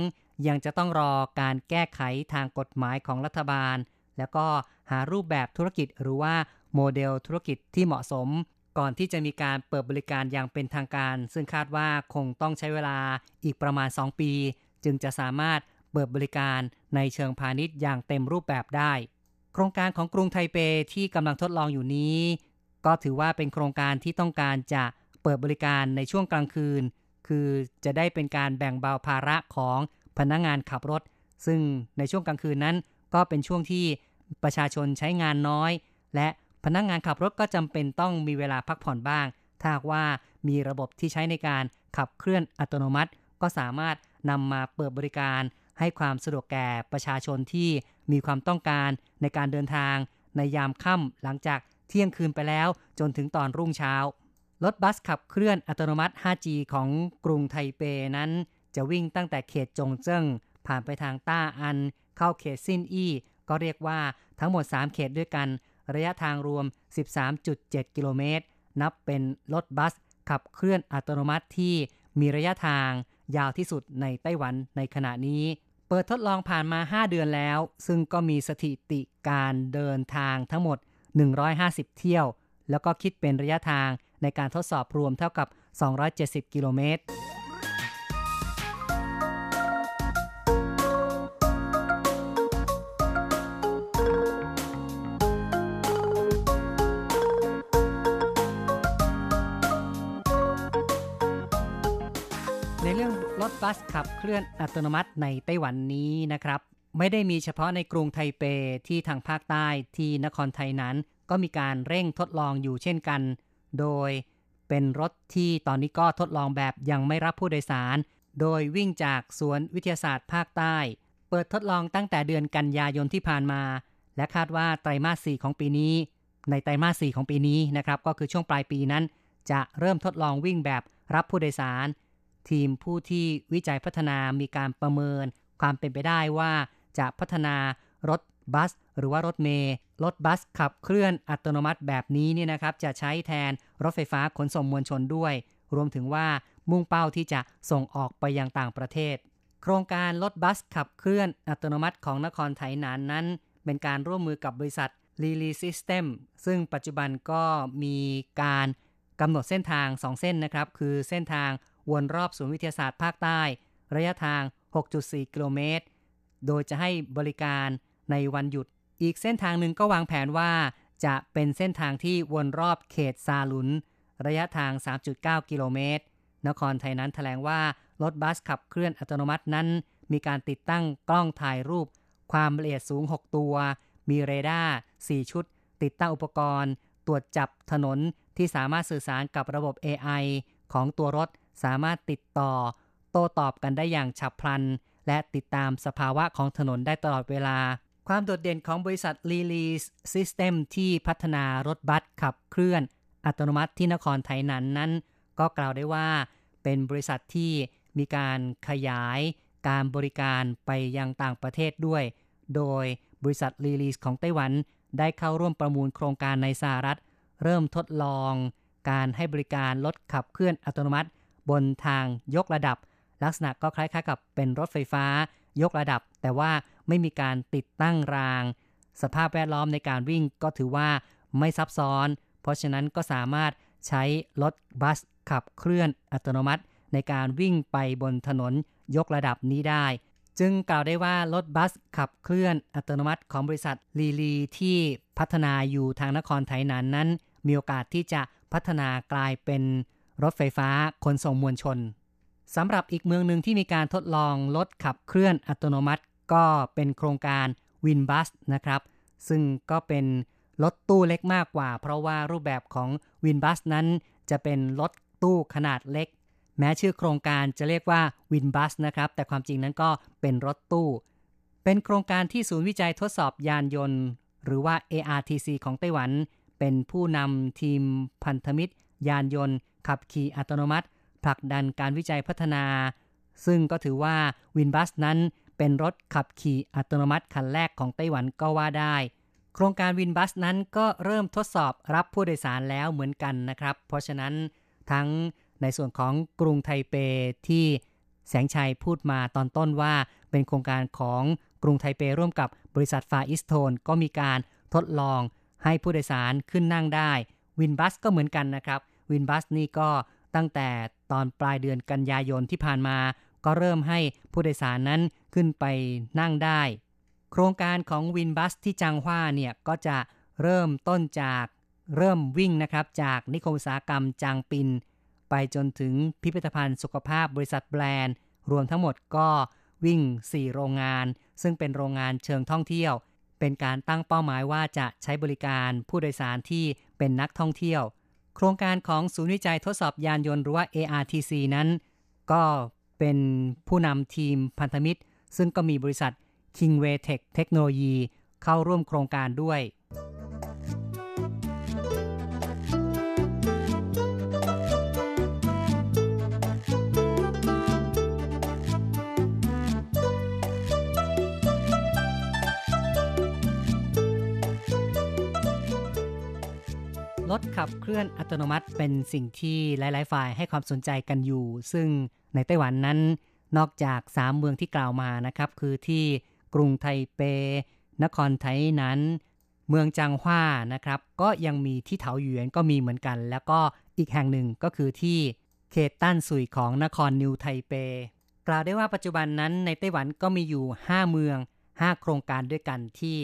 ยังจะต้องรอการแก้ไขทางกฎหมายของรัฐบาล แล้วก็ หารูปแบบธุรกิจหรือว่าโมเดลธุรกิจที่เหมาะสม ก่อนที่จะมีการเปิดบริการอย่างเป็นทางการ ซึ่งคาดว่าคงต้องใช้เวลาอีกประมาณ 2 ปี จึงจะสามารถเปิดบริการในเชิงพาณิชย์อย่างเต็มรูปแบบได้ โครงการของกรุงไทเปที่กำลังทดลองอยู่นี้ ก็ถือว่าเป็นโครงการที่ต้องการจะเปิดบริการในช่วงกลางคืน คือจะได้เป็นการแบ่งเบาภาระของพนักงงานขับรถ ซึ่งในช่วงกลางคืนนั้น ก็เป็นช่วงที่ ประชาชนใช้งานน้อย และพนักงงานขับรถก็จำเป็นต้องมีเวลาพักผ่อนบ้าง ถ้าว่ามีระบบที่ใช้ในการขับเคลื่อนอัตโนมัติ ก็สามารถนำมาเปิดบริการ ให้ความสะดวกแก่ประชาชนที่มีความต้องการในการเดินทาง ในยามค่ำหลังจากเที่ยงคืนไปแล้วจนถึงตอนรุ่งเช้ารถบัสขับเคลื่อนอัตโนมัติ 5G ของกรุงไทเปนั้น จะวิ่งตั้งแต่เขตจงเจิ้งผ่านไปทางต้าอัน เข้าเขตซินอี้ ก็เรียกว่าทั้งหมด 3 เขตด้วยกัน ระยะทางรวม 13.7 กิโลเมตร นับเป็นรถบัส ขับเคลื่อนอัตโนมัติที่มีระยะทางยาวที่สุดในไต้หวันในขณะนี้ เปิดทดลองผ่านมา 5 เดือนแล้ว ซึ่งก็มีสถิติการเดินทางทั้งหมด 150 เที่ยว แล้วก็คิดเป็นระยะทางในการทดสอบรวมเท่ากับ 270 กิโลเมตร บัสขับเคลื่อนอัตโนมัติในไต้หวันนี้นะครับ ไม่ได้มีเฉพาะในกรุงไทเปที่ทางภาคใต้ที่นครไทยนั้น ก็มีการเร่งทดลองอยู่เช่นกัน โดยเป็นรถที่ตอนนี้ก็ทดลองแบบยังไม่รับผู้โดยสาร โดยวิ่งจากสวนวิทยาศาสตร์ภาคใต้ เปิดทดลองตั้งแต่เดือนกันยายนที่ผ่านมา และคาดว่าไตรมาส4ของปีนี้ ในไตรมาส4ของปีนี้นะครับ ก็คือช่วงปลายปีนั้น จะเริ่มทดลองวิ่งแบบรับผู้โดยสาร ทีมผู้ที่วิจัยพัฒนามีการประเมิน ความเป็นไปได้ว่าจะพัฒนารถบัส หรือว่ารถเมล์รถบัสขับเคลื่อนอัตโนมัติแบบนี้เนี่ยนะครับ จะใช้แทนรถไฟฟ้าขนส่งมวลชนด้วย รวมถึงว่ามุ่งเป้าที่จะส่งออกไปยังต่างประเทศ โครงการรถบัสขับเคลื่อนอัตโนมัติของนครไทยนานนั้น เป็นการร่วมมือกับบริษัท l i l y System ซึ่งปัจจุบันก็มีการกำหนดเส้นทาง 2 เส้นนะครับ คือเส้นทาง วนรอบศูนย์วิทยาศาสตร์ภาคใต้ ระยะทาง 6.4 กิโลเมตร โดยจะให้บริการในวันหยุด อีกเส้นทางหนึ่งก็วางแผนว่า จะเป็นเส้นทางที่วนรอบเขตซาลุน ระยะทาง 3.9 กิโลเมตร นครไทยนั้นแถลงว่า รถบัสขับเคลื่อนอัตโนมัตินั้น มีการติดตั้งกล้องถ่ายรูป ความละเอียดสูง 6 ตัว มีเรดาร์ 4 ชุด ติดตั้งอุปกรณ์ ตรวจจับถนนที่สามารถสื่อสารกับระบบ AI ของตัวรถ สามารถติดต่อ โต้ตอบกันได้อย่างฉับพลัน และติดตามสภาวะของถนนได้ตลอดเวลา ความโดดเด่นของบริษัท l i l y s System ที่พัฒนารถบัสขับเคลื่อน อัตโนมัติที่นครไทยนั้นนั้น ก็กล่าวได้ว่า เป็นบริษัทที่มีการขยายการบริการไปยังต่างประเทศด้วย โดยบริษัท l i l y ของไต้หวันได้เข้าร่วมประมูลโครงการในสหรัฐ เริ่มทดลอง การให้บริการรถขับเคลื่อนอัตโนมัติ บนทางยกระดับ ลักษณะก็คล้ายๆกับเป็นรถไฟฟ้ายกระดับ แต่ว่าไม่มีการติดตั้งราง สภาพแวดล้อมในการวิ่งก็ถือว่าไม่ซับซ้อน เพราะฉะนั้นก็สามารถใช้รถบัสขับเคลื่อนอัตโนมัติ ในการวิ่งไปบนถนนยกระดับนี้ได้ จึงกล่าวได้ว่ารถบัสขับเคลื่อนอัตโนมัติของบริษัทลีลีที่พัฒนาอยู่ทางนครไทยนานนั้น มีโอกาสที่จะพัฒนากลายเป็น รถไฟฟ้าขนส่งมวลชนสำหรับอีกเมืองหนึ่งที่มีการทดลองรถขับเคลื่อนอัตโนมัติ ก็เป็นโครงการวินบัสนะครับ ซึ่งก็เป็นรถตู้เล็กมากกว่า เพราะว่ารูปแบบของวินบัสนั้นจะเป็นรถตู้ขนาดเล็ก แม้ชื่อโครงการจะเรียกว่าวินบัสนะครับ แต่ความจริงนั้นก็เป็นรถตู้ เป็นโครงการที่ศูนย์วิจัยทดสอบยานยนต์ หรือว่า ARTC ของไต้หวัน เป็นผู้นำทีมพันธมิตร ยานยนต์ ขับขี่อัตโนมัติ ผลักดันการวิจัยพัฒนา ซึ่งก็ถือว่าWinBus นั้นเป็นรถขับขี่อัตโนมัติคันแรกของไต้หวันก็ว่าได้ โครงการ WinBus นั้นก็เริ่มทดสอบรับผู้โดยสารแล้วเหมือนกันนะครับ เพราะฉะนั้นทั้งในส่วนของกรุงไทเปที่แสงชัยพูดมาตอนต้นว่า เป็นโครงการของกรุงไทเปร่วมกับบริษัท FarEasTone ก็มีการทดลองให้ผู้โดยสารขึ้นนั่งได้ WinBus ก็เหมือนกันนะครับ WinBus นี่ก็ตั้งแต่ตอนปลายเดือนกันยายนที่ผ่านมา ก็เริ่มให้ผู้โดยสารนั้นขึ้นไปนั่งได้ โครงการของวินบัสที่จังหว้าเนี่ยก็จะเริ่มต้นจากเริ่มวิ่งนะครับจากนิคมอุตสาหกรรมจางปิน ไปจนถึงพิพิธภัณฑ์สุขภาพบริษัทแบรนด์ รวมทั้งหมดก็วิ่ง 4 โรงงาน ซึ่งเป็นโรงงานเชิงท่องเที่ยว เป็นการตั้งเป้าหมายว่าจะใช้บริการผู้โดยสารที่เป็นนักท่องเที่ยว โครงการของศูนย์วิจัยทดสอบยานยนต์หรือว่า ARTC นั้น ก็เป็นผู้นำทีมพันธมิตร ซึ่งก็มีบริษัท Kingway Tech Technology เข้าร่วมโครงการด้วย รถขับเคลื่อนอัตโนมัติเป็นสิ่งที่หลาย ๆ ฝ่ายให้ความสนใจกันอยู่ ซึ่งในไต้หวันนั้น นอกจาก 3 เมืองที่กล่าวมานะครับ คือที่กรุงไทเป นครไทนั้น เมืองจางฮวานะครับ ก็ยังมีที่เถาหยวนก็มีเหมือนกัน แล้วก็อีกแห่งหนึ่งก็คือที่เขตต้านสุยของนครนิวไทเป กล่าวได้ว่าปัจจุบันนั้นในไต้หวันก็มีอยู่ 5 เมือง 5 โครงการด้วยกันที่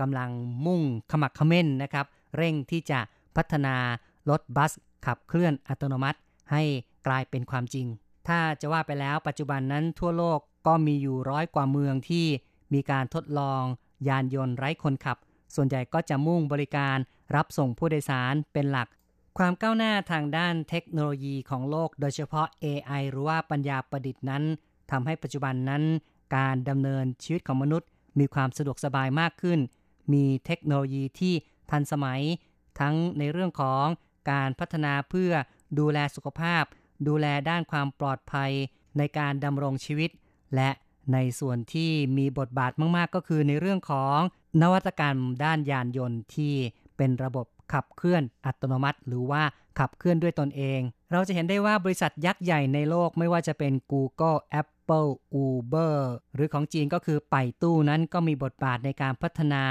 กำลังมุ่งขมักเขม้นนะครับ เร่งที่จะ พัฒนารถบัสขับเคลื่อนอัตโนมัติ ให้กลายเป็นความจริง ถ้าจะว่าไปแล้วปัจจุบันนั้นทั่วโลกก็มีอยู่ร้อยกว่าเมืองที่มีการทดลอง ยานยนต์ไร้คนขับ ส่วนใหญ่ก็จะมุ่งบริการรับส่งผู้โดยสารเป็นหลัก ความก้าวหน้าทางด้านเทคโนโลยีของโลกโดยเฉพาะ AI หรือว่าปัญญาประดิษฐ์นั้นทำให้ปัจจุบันนั้น การดำเนินชีวิตของมนุษย์ มีความสะดวกสบายมากขึ้น มีเทคโนโลยีที่ทันสมัย ทั้งในเรื่องของการพัฒนาเพื่อดูแลสุขภาพ ดูแลด้านความปลอดภัยในการดำรงชีวิต และในส่วนที่มีบทบาทมาก ๆ ก็คือในเรื่องของนวัตกรรมด้านยานยนต์ที่เป็นระบบขับเคลื่อนอัตโนมัติ หรือว่าขับเคลื่อนด้วยตนเอง เราจะเห็นได้ว่าบริษัทยักษ์ใหญ่ในโลกไม่ว่าจะเป็น Google Apple Uber หรือของจีนก็คือไป่ตู้นั้นก็มีบทบาทในการพัฒนา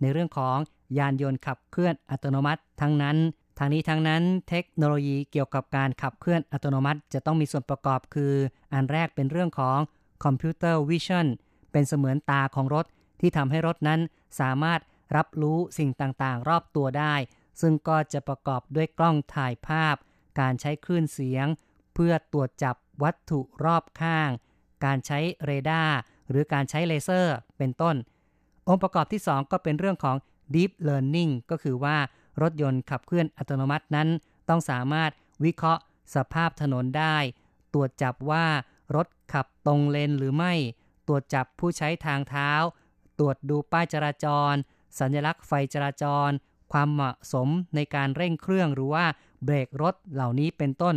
ในเรื่องของ ยานยนต์ขับเคลื่อนอัตโนมัติ ทั้งนั้นทางนี้ทั้งนั้นเทคโนโลยีเกี่ยวกับการขับเคลื่อนอัตโนมัติ จะต้องมีส่วนประกอบคือ อันแรกเป็นเรื่องของ computer vision เป็นเสมือนตาของรถที่ทำให้รถนั้นสามารถรับรู้สิ่งต่างๆ รอบตัวได้ ซึ่งก็จะประกอบด้วยกล้องถ่ายภาพ การใช้คลื่นเสียง เพื่อตรวจจับวัตถุรอบข้าง การใช้เรดาร์หรือการใช้เลเซอร์ เป็นต้น องค์ประกอบที่ 2 ก็เป็นเรื่องของ Deep Learning ก็คือว่ารถยนต์ขับเคลื่อนอัตโนมัตินั้น ต้องสามารถวิเคราะห์สภาพถนนได้ ตรวจจับว่ารถขับตรงเลนหรือไม่ ตรวจจับผู้ใช้ทางเท้า ตรวจดูป้ายจราจร สัญลักษณ์ไฟจราจร ความเหมาะสมในการเร่งเครื่องหรือว่าเบรกรถเหล่านี้เป็นต้น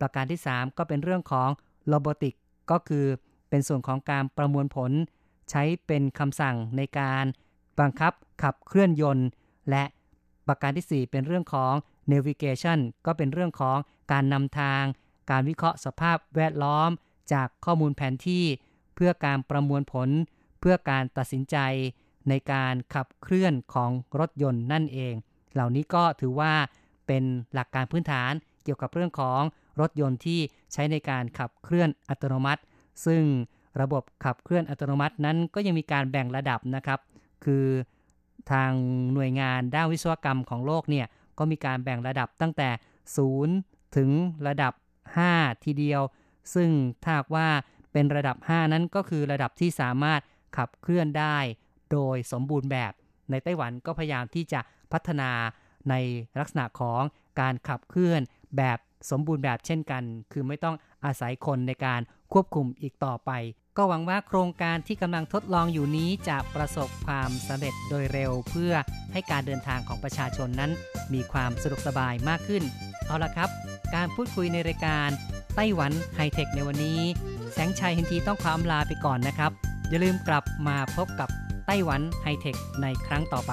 ประการที่ 3 ก็เป็นเรื่องของโรบอติกก็คือเป็นส่วนของการประมวลผล ใช้เป็นคำสั่งในการ บังคับขับเคลื่อนยนต์ และประการที่ 4 เป็นเรื่องของ navigation ก็เป็นเรื่องของการนำทาง การวิเคราะห์สภาพแวดล้อม จากข้อมูลแผนที่ เพื่อการประมวลผล เพื่อการตัดสินใจในการขับเคลื่อนของรถยนต์นั่นเอง เหล่านี้ก็ถือว่าเป็นหลักการพื้นฐานเกี่ยวกับเรื่องของรถยนต์ที่ใช้ในการขับเคลื่อนอัตโนมัติ ซึ่งระบบขับเคลื่อนอัตโนมัตินั้นก็ยังมีการแบ่งระดับนะครับ คือทางหน่วยงานด้านวิศวกรรมของโลกเนี่ยก็มีการแบ่งระดับตั้งแต่ 0 ถึงระดับ 5 ทีเดียว ซึ่งถ้าว่าเป็นระดับ 5 นั้นก็คือระดับที่สามารถขับเคลื่อนได้โดยสมบูรณ์แบบ ในไต้หวันก็พยายามที่จะพัฒนาในลักษณะของการขับเคลื่อนแบบสมบูรณ์แบบเช่นกัน คือไม่ต้องอาศัยคนในการควบคุมอีกต่อไป ก็หวังว่าโครงการที่กำลังทดลองอยู่นี้จะประสบความสำเร็จโดยเร็ว เพื่อให้การเดินทางของประชาชนนั้น มีความสะดวกสบายมากขึ้น เอาละครับ การพูดคุยในรายการไต้หวันไฮเทคในวันนี้ แสงชัยเฮนทีต้องความลาไปก่อนนะครับ อย่าลืมกลับมาพบกับไต้หวันไฮเทคในครั้งต่อไป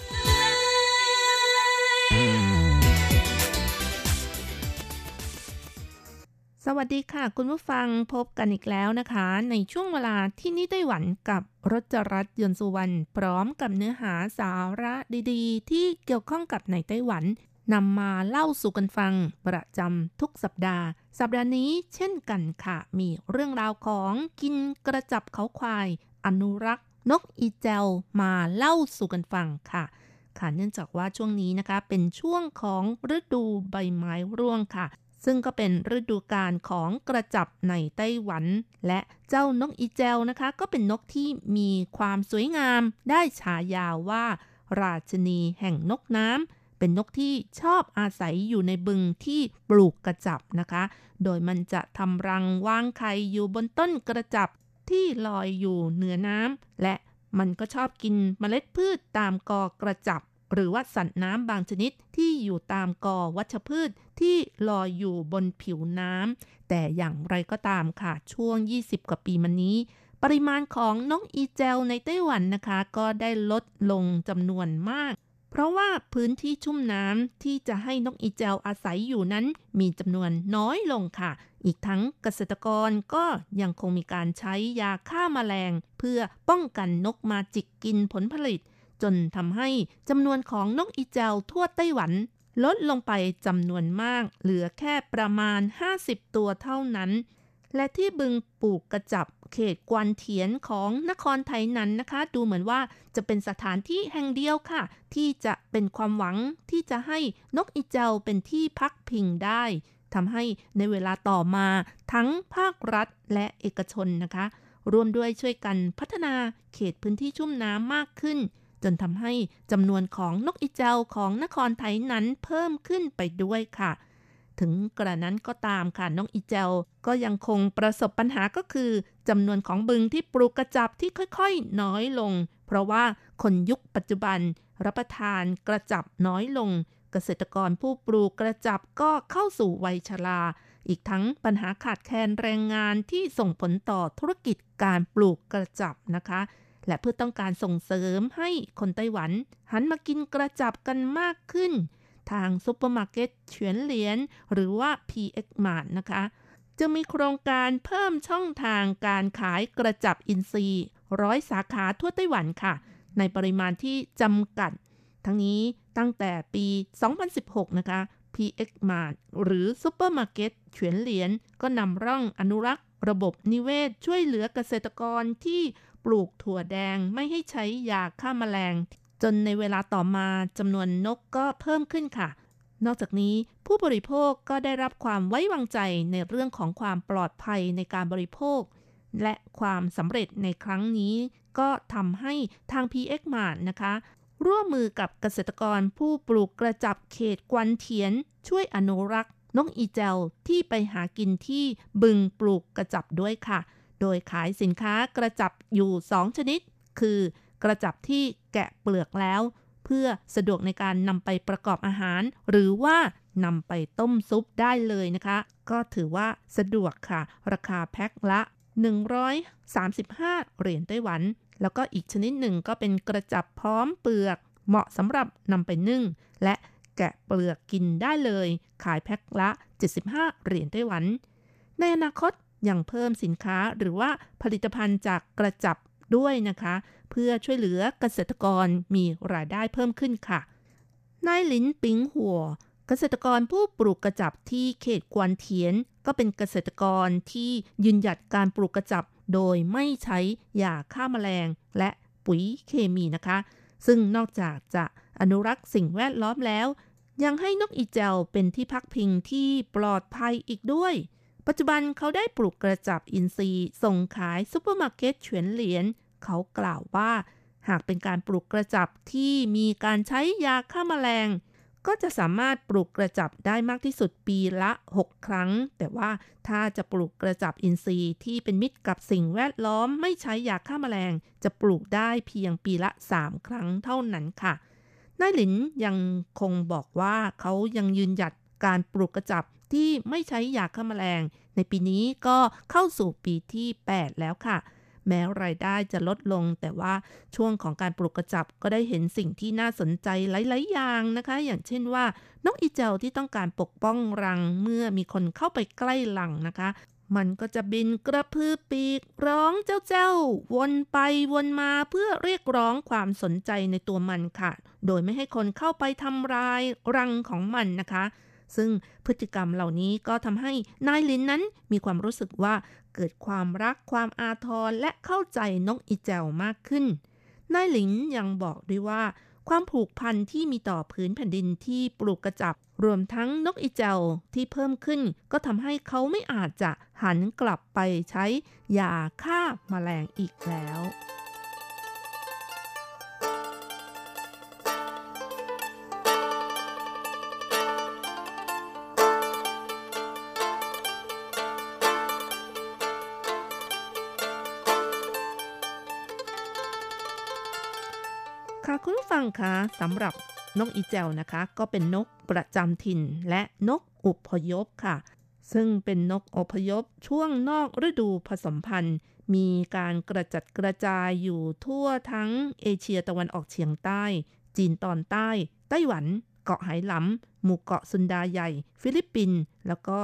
วัสดีค่ะ คุณผู้ฟังพบกันอีกแล้วนะคะ ในช่วงเวลาที่นี่ไต้หวันกับรจรัสยนต์สุวรรณพร้อมกับเนื้อหาสาระดีๆ ที่เกี่ยวข้องกับในไต้หวันนำมาเล่าสู่กันฟังประจำทุกสัปดาห์ สัปดาห์นี้เช่นกันค่ะ มีเรื่องราวของกินกระจับเขาควาย อนุรักษ์ นกอีเจลมาเล่าสู่กันฟังค่ะค่ะเนื่องจากว่าช่วงนี้นะคะเป็นช่วงของฤดูใบไม้ร่วงค่ะ ซึ่งก็เป็นฤดูกาลของกระจับในไต้หวัน และเจ้านกอีเจลนะคะ ก็เป็นนกที่มีความสวยงาม ได้ฉายาว่า ราชนีแห่งนกน้ำเป็นนกที่ชอบอาศัยอยู่ในบึงที่ปลูกกระจับนะคะ โดยมันจะทำรังวางไข่อยู่บนต้นกระจับที่ลอยอยู่เหนือน้ำและมันก็ชอบกินเมล็ดพืชตามกอกระจับ หรือว่าสัตว์น้ำบางชนิดที่อยู่ตามกอวัชพืชที่ลอยอยู่บนผิวน้ำแต่อย่างไรก็ตามค่ะ ช่วง 20 กว่าปีมานี้ ปริมาณของนกอีเจลในไต้หวันนะคะ ก็ได้ลดลงจำนวนมาก เพราะว่าพื้นที่ชุ่มน้ำที่จะให้นกอีเจลอาศัยอยู่นั้น มีจำนวนน้อยลงค่ะ อีกทั้งเกษตรกรก็ยังคงมีการใช้ยาฆ่ามาแมลง เพื่อป้องกันนกมาจิกกินผลผลิต จนทำให้จำนวนของนกอีเจลทั่วไต้หวัน ลดลงไปจำนวนมาก เหลือแค่ประมาณ 50 ตัวเท่านั้น และที่บึงปลูกกระจับเขตกวนเทียนของนครไทยนั้นนะคะ ดูเหมือนว่าจะเป็นสถานที่แห่งเดียวค่ะ ที่จะเป็นความหวังที่จะให้นกอีเจลเป็นที่พักพิงได้ทำให้ในเวลาต่อมาทั้งภาครัฐและเอกชนนะคะ ร่วมด้วยช่วยกันพัฒนาเขตพื้นที่ชุ่มน้ำมากขึ้น จนทำให้จำนวนของนกอีเจลของนครไทยนั้นเพิ่มขึ้นไปด้วยค่ะ ถึงกระนั้นก็ตามค่ะนกอีเจลก็ยังคงประสบปัญหาก็คือจำนวนของบึงที่ปลูกกระจับที่ค่อยๆ น้อยลง เพราะว่าคนยุคปัจจุบันรับประทานกระจับน้อยลง เกษตรกรผู้ปลูกกระจับก็เข้าสู่วัยชราอีกทั้งปัญหาขาดแคลนแรงงานที่ส่งผลต่อธุรกิจการปลูกกระจับนะคะ และเพื่อต้องการส่งเสริมให้คนไต้หวัน หันมากินกระจับกันมากขึ้น ทางซุปเปอร์มาร์เก็ตเฉวียนเหลียนหรือว่า PX Mart นะคะ จะมีโครงการเพิ่มช่องทางการขายกระจับอินทรีย์ร้อยสาขาทั่วไต้หวันค่ะ ในปริมาณที่จำกัด ทั้งนี้ตั้งแต่ปี 2016 นะคะ PX Mart หรือซุปเปอร์มาร์เก็ตเฉวียนเหลียนก็นำร่องอนุรักษ์ระบบนิเวศช่วยเหลือเกษตรกรที่ ปลูกถั่วแดงไม่ให้ใช้ยาฆ่ามาแมลง จนในเวลาต่อมาจำนวนนกก็เพิ่มขึ้นค่ะ นอกจากนี้ผู้บริโภคก็ได้รับความไว้วางใจในเรื่องของความปลอดภัยในการบริโภค และความสำเร็จในครั้งนี้ ก็ทำให้ทาง PX Mart นะคะ ร่วมมือกับเกษตรกรผู้ปลูกกระจับเขตกวนเทียน ช่วยอนุรักษ์นกอีเจลที่ไปหากินที่บึงปลูกกระจับด้วยค่ะ โดยขายสินค้ากระจับอยู่ 2 ชนิด คือกระจับที่แกะเปลือกแล้ว เพื่อสะดวกในการนำไปประกอบอาหาร หรือว่านำไปต้มซุปได้เลยนะคะ ก็ถือว่าสะดวกค่ะ ราคาแพ็คละ 135 เหรียญไต้หวัน แล้วก็อีกชนิดหนึ่งก็เป็นกระจับพร้อมเปลือก เหมาะสำหรับนำไปนึ่ง และแกะเปลือกกินได้เลย ขายแพ็คละ 75 เหรียญไต้หวัน ในอนาคต ยังเพิ่มสินค้าหรือว่าผลิตภัณฑ์จากกระจับด้วยนะคะ เพื่อช่วยเหลือเกษตรกรมีรายได้เพิ่มขึ้นค่ะนายหลินปิงหัว เกษตรกรผู้ปลูกกระจับที่เขตกวนเทียน ก็เป็นเกษตรกรที่ยืนหยัดการปลูกกระจับ โดยไม่ใช้ยาฆ่ามาแมลง และปุ๋ยเคมีนะคะ ซึ่งนอกจากจะอนุรักษ์สิ่งแวดล้อมแล้ว ยังให้นกอีแจวเป็นที่พักพิงที่ปลอดภัยอีกด้วย ปัจจุบันเขาได้ปลูกกระจับอินทรีย์ส่งขายซุปเปอร์มาร์เก็ตเฉวียนเหลียนเขากล่าวว่า หากเป็นการปลูกกระจับที่มีการใช้ยาฆ่ามาแมลง ก็จะสามารถปลูกกระจับได้มากที่สุดปีละ 6 ครั้ง แต่ว่าถ้าจะปลูกกระจับอินทรีย์ที่เป็นมิตรกับสิ่งแวดล้อมไม่ใช้ยาฆ่ามาแมลง จะปลูกได้เพียงปีละ 3 ครั้งเท่านั้นค่ะนายหลินยังคงบอกว่าเขายังยืนหยัดการปลูกกระจับ ที่ไม่ใช้ยาฆ่าแมลง ในปีนี้ก็เข้าสู่ปีที่ 8 แล้วค่ะ แม้รายได้จะลดลง แต่ว่าช่วงของการปลูกกระจับก็ได้เห็นสิ่งที่น่าสนใจหลายๆอย่างนะคะ อย่างเช่นว่านกอีเจลที่ต้องการปกป้องรังเมื่อมีคนเข้าไปใกล้รังนะคะมันก็จะบินกระพือปีกร้องเจ้าเจ้า วนไปวนมาเพื่อเรียกร้องความสนใจในตัวมันค่ะ โดยไม่ให้คนเข้าไปทำลายรังของมันนะคะ ซึ่งพฤติกรรมเหล่านี้ก็ทำให้นายลินนั้นมีความรู้สึกว่าเกิดความรักความอาทรและเข้าใจนกอีแจวมากขึ้น นายหลินยังบอกด้วยว่า ความผูกพันที่มีต่อพื้นแผ่นดินที่ปลูกกระจับ รวมทั้งนกอีเจวที่เพิ่มขึ้น ก็ทำให้เขาไม่อาจจะหันกลับไปใช้ยาฆ่ามาแมลงอีกแล้ว ฟังคะสำหรับนกอีแจวนะคะ ก็เป็นนกประจำถิ่นและนกอพยพค่ะ ซึ่งเป็นนกอพยพช่วงนอกฤดูผสมพันธุ์ มีการกระจัดกระจายอยู่ทั่วทั้งเอเชียตะวันออกเฉียงใต้ จีนตอนใต้ ไต้หวัน เกาะไหหลำหมู่เกาะซุนดาใหญ่ ฟิลิปปินส์แล้วก็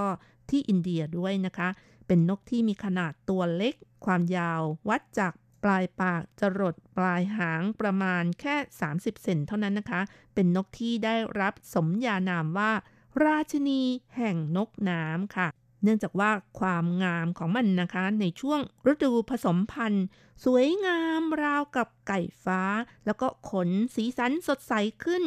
ที่อินเดียด้วยนะคะ เป็นนกที่มีขนาดตัวเล็ก ความยาววัดจาก ปลายปากจรดปลายหางประมาณแค่ 30 เซนเท่านั้นนะคะ เป็นนกที่ได้รับสมญานามว่า ราชนีแห่งนกน้ำค่ะ เนื่องจากว่าความงามของมันนะคะ ในช่วงฤดูผสมพันธุ์ สวยงามราวกับไก่ฟ้า แล้วก็ขนสีสันสดใสขึ้น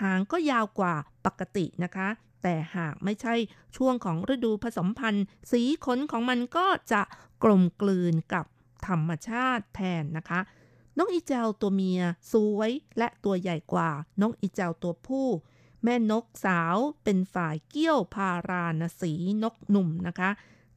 หางก็ยาวกว่าปกตินะคะแต่หากไม่ใช่ช่วงของฤดูผสมพันธุ์ สีขนของมันก็จะกลมกลืนกับ ธรรมชาติแทนนะคะ นกอีเจลตัวเมียสวยและตัวใหญ่กว่านกอีเจลตัวผู้ แม่นกสาวเป็นฝ่ายเกี้ยวพารานสีนกหนุ่มนะคะ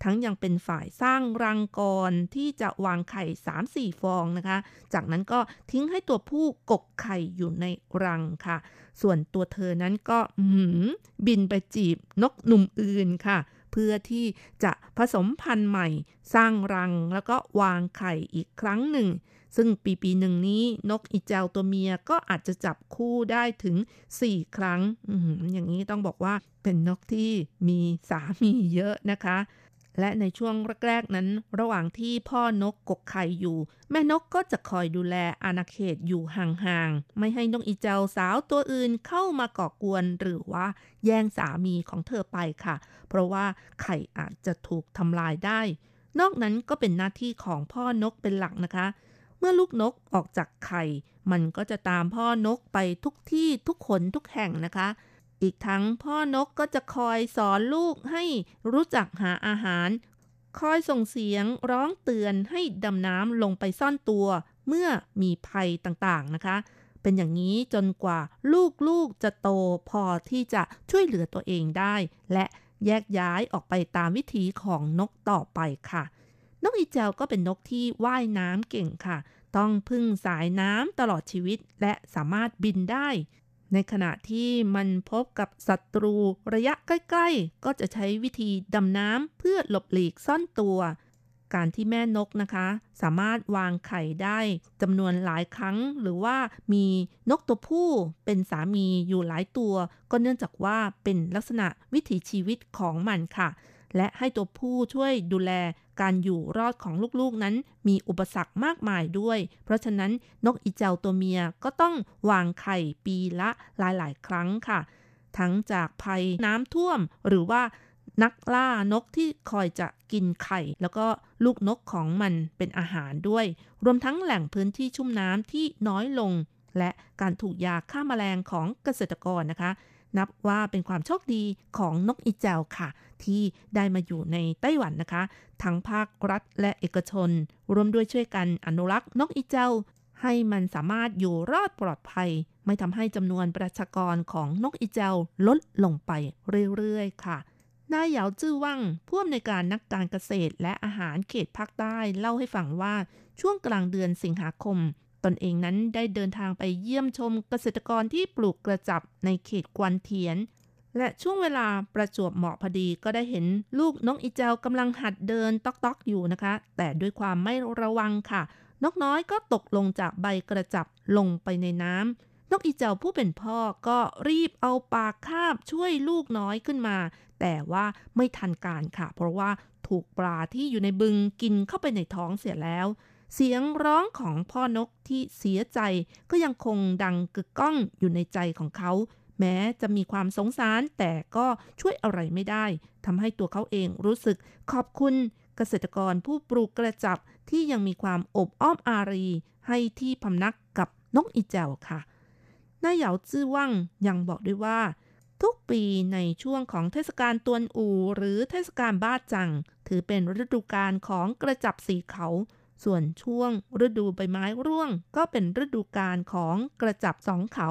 ทั้งยังเป็นฝ่ายสร้างรังกรที่จะวางไข่ 3-4 ฟองนะคะ จากนั้นก็ทิ้งให้ตัวผู้กกไข่อยู่ในรังค่ะ ส่วนตัวเธอนั้นก็บินไปจีบนกหนุ่มอื่นค่ะ พื่อที่จะผสมพันธุ์ใหม่ สร้างรังแล้วก็วางไข่อีกครั้งหนึ่ง ซึ่งปีปีหนึ่งนี้นกอีเจลตัวเมียก็อาจจะจับคู่ได้ถึง 4 ครั้งออย่างนี้ต้องบอกว่าเป็นนกที่มีสามีเยอะนะคะ และในช่วงแรกๆนั้น ระหว่างที่พ่อนกกกไข่อยู่ แม่นกก็จะคอยดูแลอาณาเขตอยู่ห่างๆ ไม่ให้นกอีเจ้าสาวตัวอื่นเข้ามาก่อกวนหรือว่าแย่งสามีของเธอไปค่ะ เพราะว่าไข่อาจจะถูกทำลายได้ นอกนั้นก็เป็นหน้าที่ของพ่อนกเป็นหลักนะคะ เมื่อลูกนกออกจากไข่ มันก็จะตามพ่อนกไปทุกที่ทุกคนทุกแห่งนะคะ อีกทั้งพ่อนกก็จะคอยสอนลูกให้รู้จักหาอาหาร คอยส่งเสียงร้องเตือนให้ดำน้ำลงไปซ่อนตัว เมื่อมีภัยต่างๆนะคะ เป็นอย่างนี้จนกว่าลูกๆจะโตพอที่จะช่วยเหลือตัวเองได้ และแยกย้ายออกไปตามวิถีของนกต่อไปค่ะ นกอีเจลก็เป็นนกที่ว่ายน้ำเก่งค่ะ ต้องพึ่งสายน้ำตลอดชีวิตและสามารถบินได้ ในขณะที่มันพบกับศัตรูระยะใกล้ๆ ก็จะใช้วิธีดำน้ำเพื่อหลบหลีกซ่อนตัว การที่แม่นกนะคะ สามารถวางไข่ได้จำนวนหลายครั้ง หรือว่ามีนกตัวผู้เป็นสามีอยู่หลายตัว ก็เนื่องจากว่าเป็นลักษณะวิถีชีวิตของมันค่ะ และให้ตัวผู้ช่วยดูแล การอยู่รอดของลูกๆนั้น มีอุปสรรคมากมายด้วย เพราะฉะนั้นนกอีเจลตัวเมียก็ต้องวางไข่ปีละหลายๆ ครั้งค่ะ ทั้งจากภัยน้ำท่วมหรือว่านักล่านกที่คอยจะกินไข่ แล้วก็ลูกนกของมันเป็นอาหารด้วย รวมทั้งแหล่งพื้นที่ชุ่มน้ำที่น้อยลง และการถูกยาฆ่ามาแมลงของเกษตรกรนะคะ นับว่าเป็นความโชคดีของนกอีแจวค่ะ ที่ได้มาอยู่ในไต้หวันนะคะ ทั้งภาครัฐและเอกชนร่วมด้วยช่วยกันอนุรักษ์นกอีแจวให้มันสามารถอยู่รอดปลอดภัย ไม่ทำให้จำนวนประชากรของนกอีแจวลดลงไปเรื่อยๆค่ะนายเหยาจื้อว่างผู้อำนวยการนักการเกษตรและอาหารเขตภาคใต้เล่าให้ฟังว่าช่วงกลางเดือนสิงหาคม ตนเองนั้นได้เดินทางไปเยี่ยมชมเกษตรกรที่ปลูกกระจับในเขตกวนเทียน และช่วงเวลาประจวบเหมาะพอดีก็ได้เห็นลูกนกอีเจลกำลังหัดเดินต๊อกๆอยู่นะคะ แต่ด้วยความไม่ระวังค่ะ นกน้อยก็ตกลงจากใบกระจับลงไปในน้ำนกอีเจลผู้เป็นพ่อก็รีบเอาปากคาบช่วยลูกน้อยขึ้นมา แต่ว่าไม่ทันการค่ะ เพราะว่าถูกปลาที่อยู่ในบึงกินเข้าไปในท้องเสียแล้ว เสียงร้องของพ่อนกที่เสียใจก็ยังคงดังกึกก้องอยู่ในใจของเขา แม้จะมีความสงสารแต่ก็ช่วยอะไรไม่ได้ทำให้ตัวเขาเองรู้สึกขอบคุณเกษตรกรผู้ปลูกกระจับที่ยังมีความอบอ้อมอารี ให้ที่พำนักกับนกอีแจวค่ะนายเหยาจื้อว่างยังบอกด้วยว่า ทุกปีในช่วงของเทศกาลตวนอูหรือเทศกาลบ้าจัง ถือเป็นฤดูกาลของกระจับสีเขา ส่วนช่วงฤดูใบไม้ร่วงก็เป็นฤดูกาลของกระจับสองเขา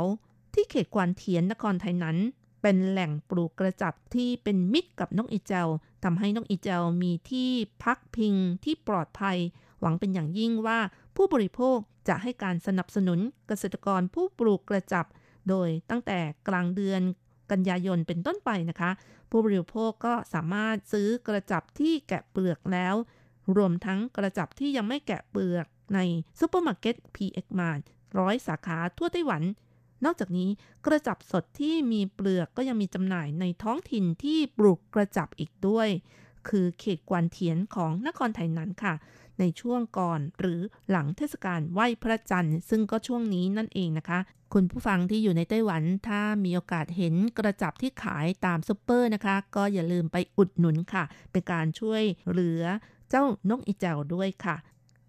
ที่เขตกวานเทียนนครไทยนั้น เป็นแหล่งปลูกกระจับที่เป็นมิตรกับนกอีเจลทำให้นกอีเจลมีที่พักพิงที่ปลอดภัย หวังเป็นอย่างยิ่งว่าผู้บริโภคจะให้การสนับสนุนเกษตรกรผู้ปลูกกระจับ โดยตั้งแต่กลางเดือนกันยายนเป็นต้นไปนะคะ ผู้บริโภคก็สามารถซื้อกระจับที่แกะเปลือกแล้ว รวมทั้งกระจับที่ยังไม่แกะเปลือกในซูเปอร์มาร์เก็ต PX Mart ร้อยสาขาทั่วไต้หวัน นอกจากนี้กระจับสดที่มีเปลือกก็ยังมีจำหน่ายในท้องถิ่นที่ปลูกกระจับอีกด้วย คือเขตกวนเทียนของนครไถหนานค่ะ ในช่วงก่อนหรือหลังเทศกาลไหว้พระจันทร์ ซึ่งก็ช่วงนี้นั่นเองนะคะ คุณผู้ฟังที่อยู่ในไต้หวัน ถ้ามีโอกาสเห็นกระจับที่ขายตามซุปเปอร์นะคะ ก็อย่าลืมไปอุดหนุนค่ะ เป็นการช่วยเหลือ เจ้านกอีเจ้าด้วยค่ะ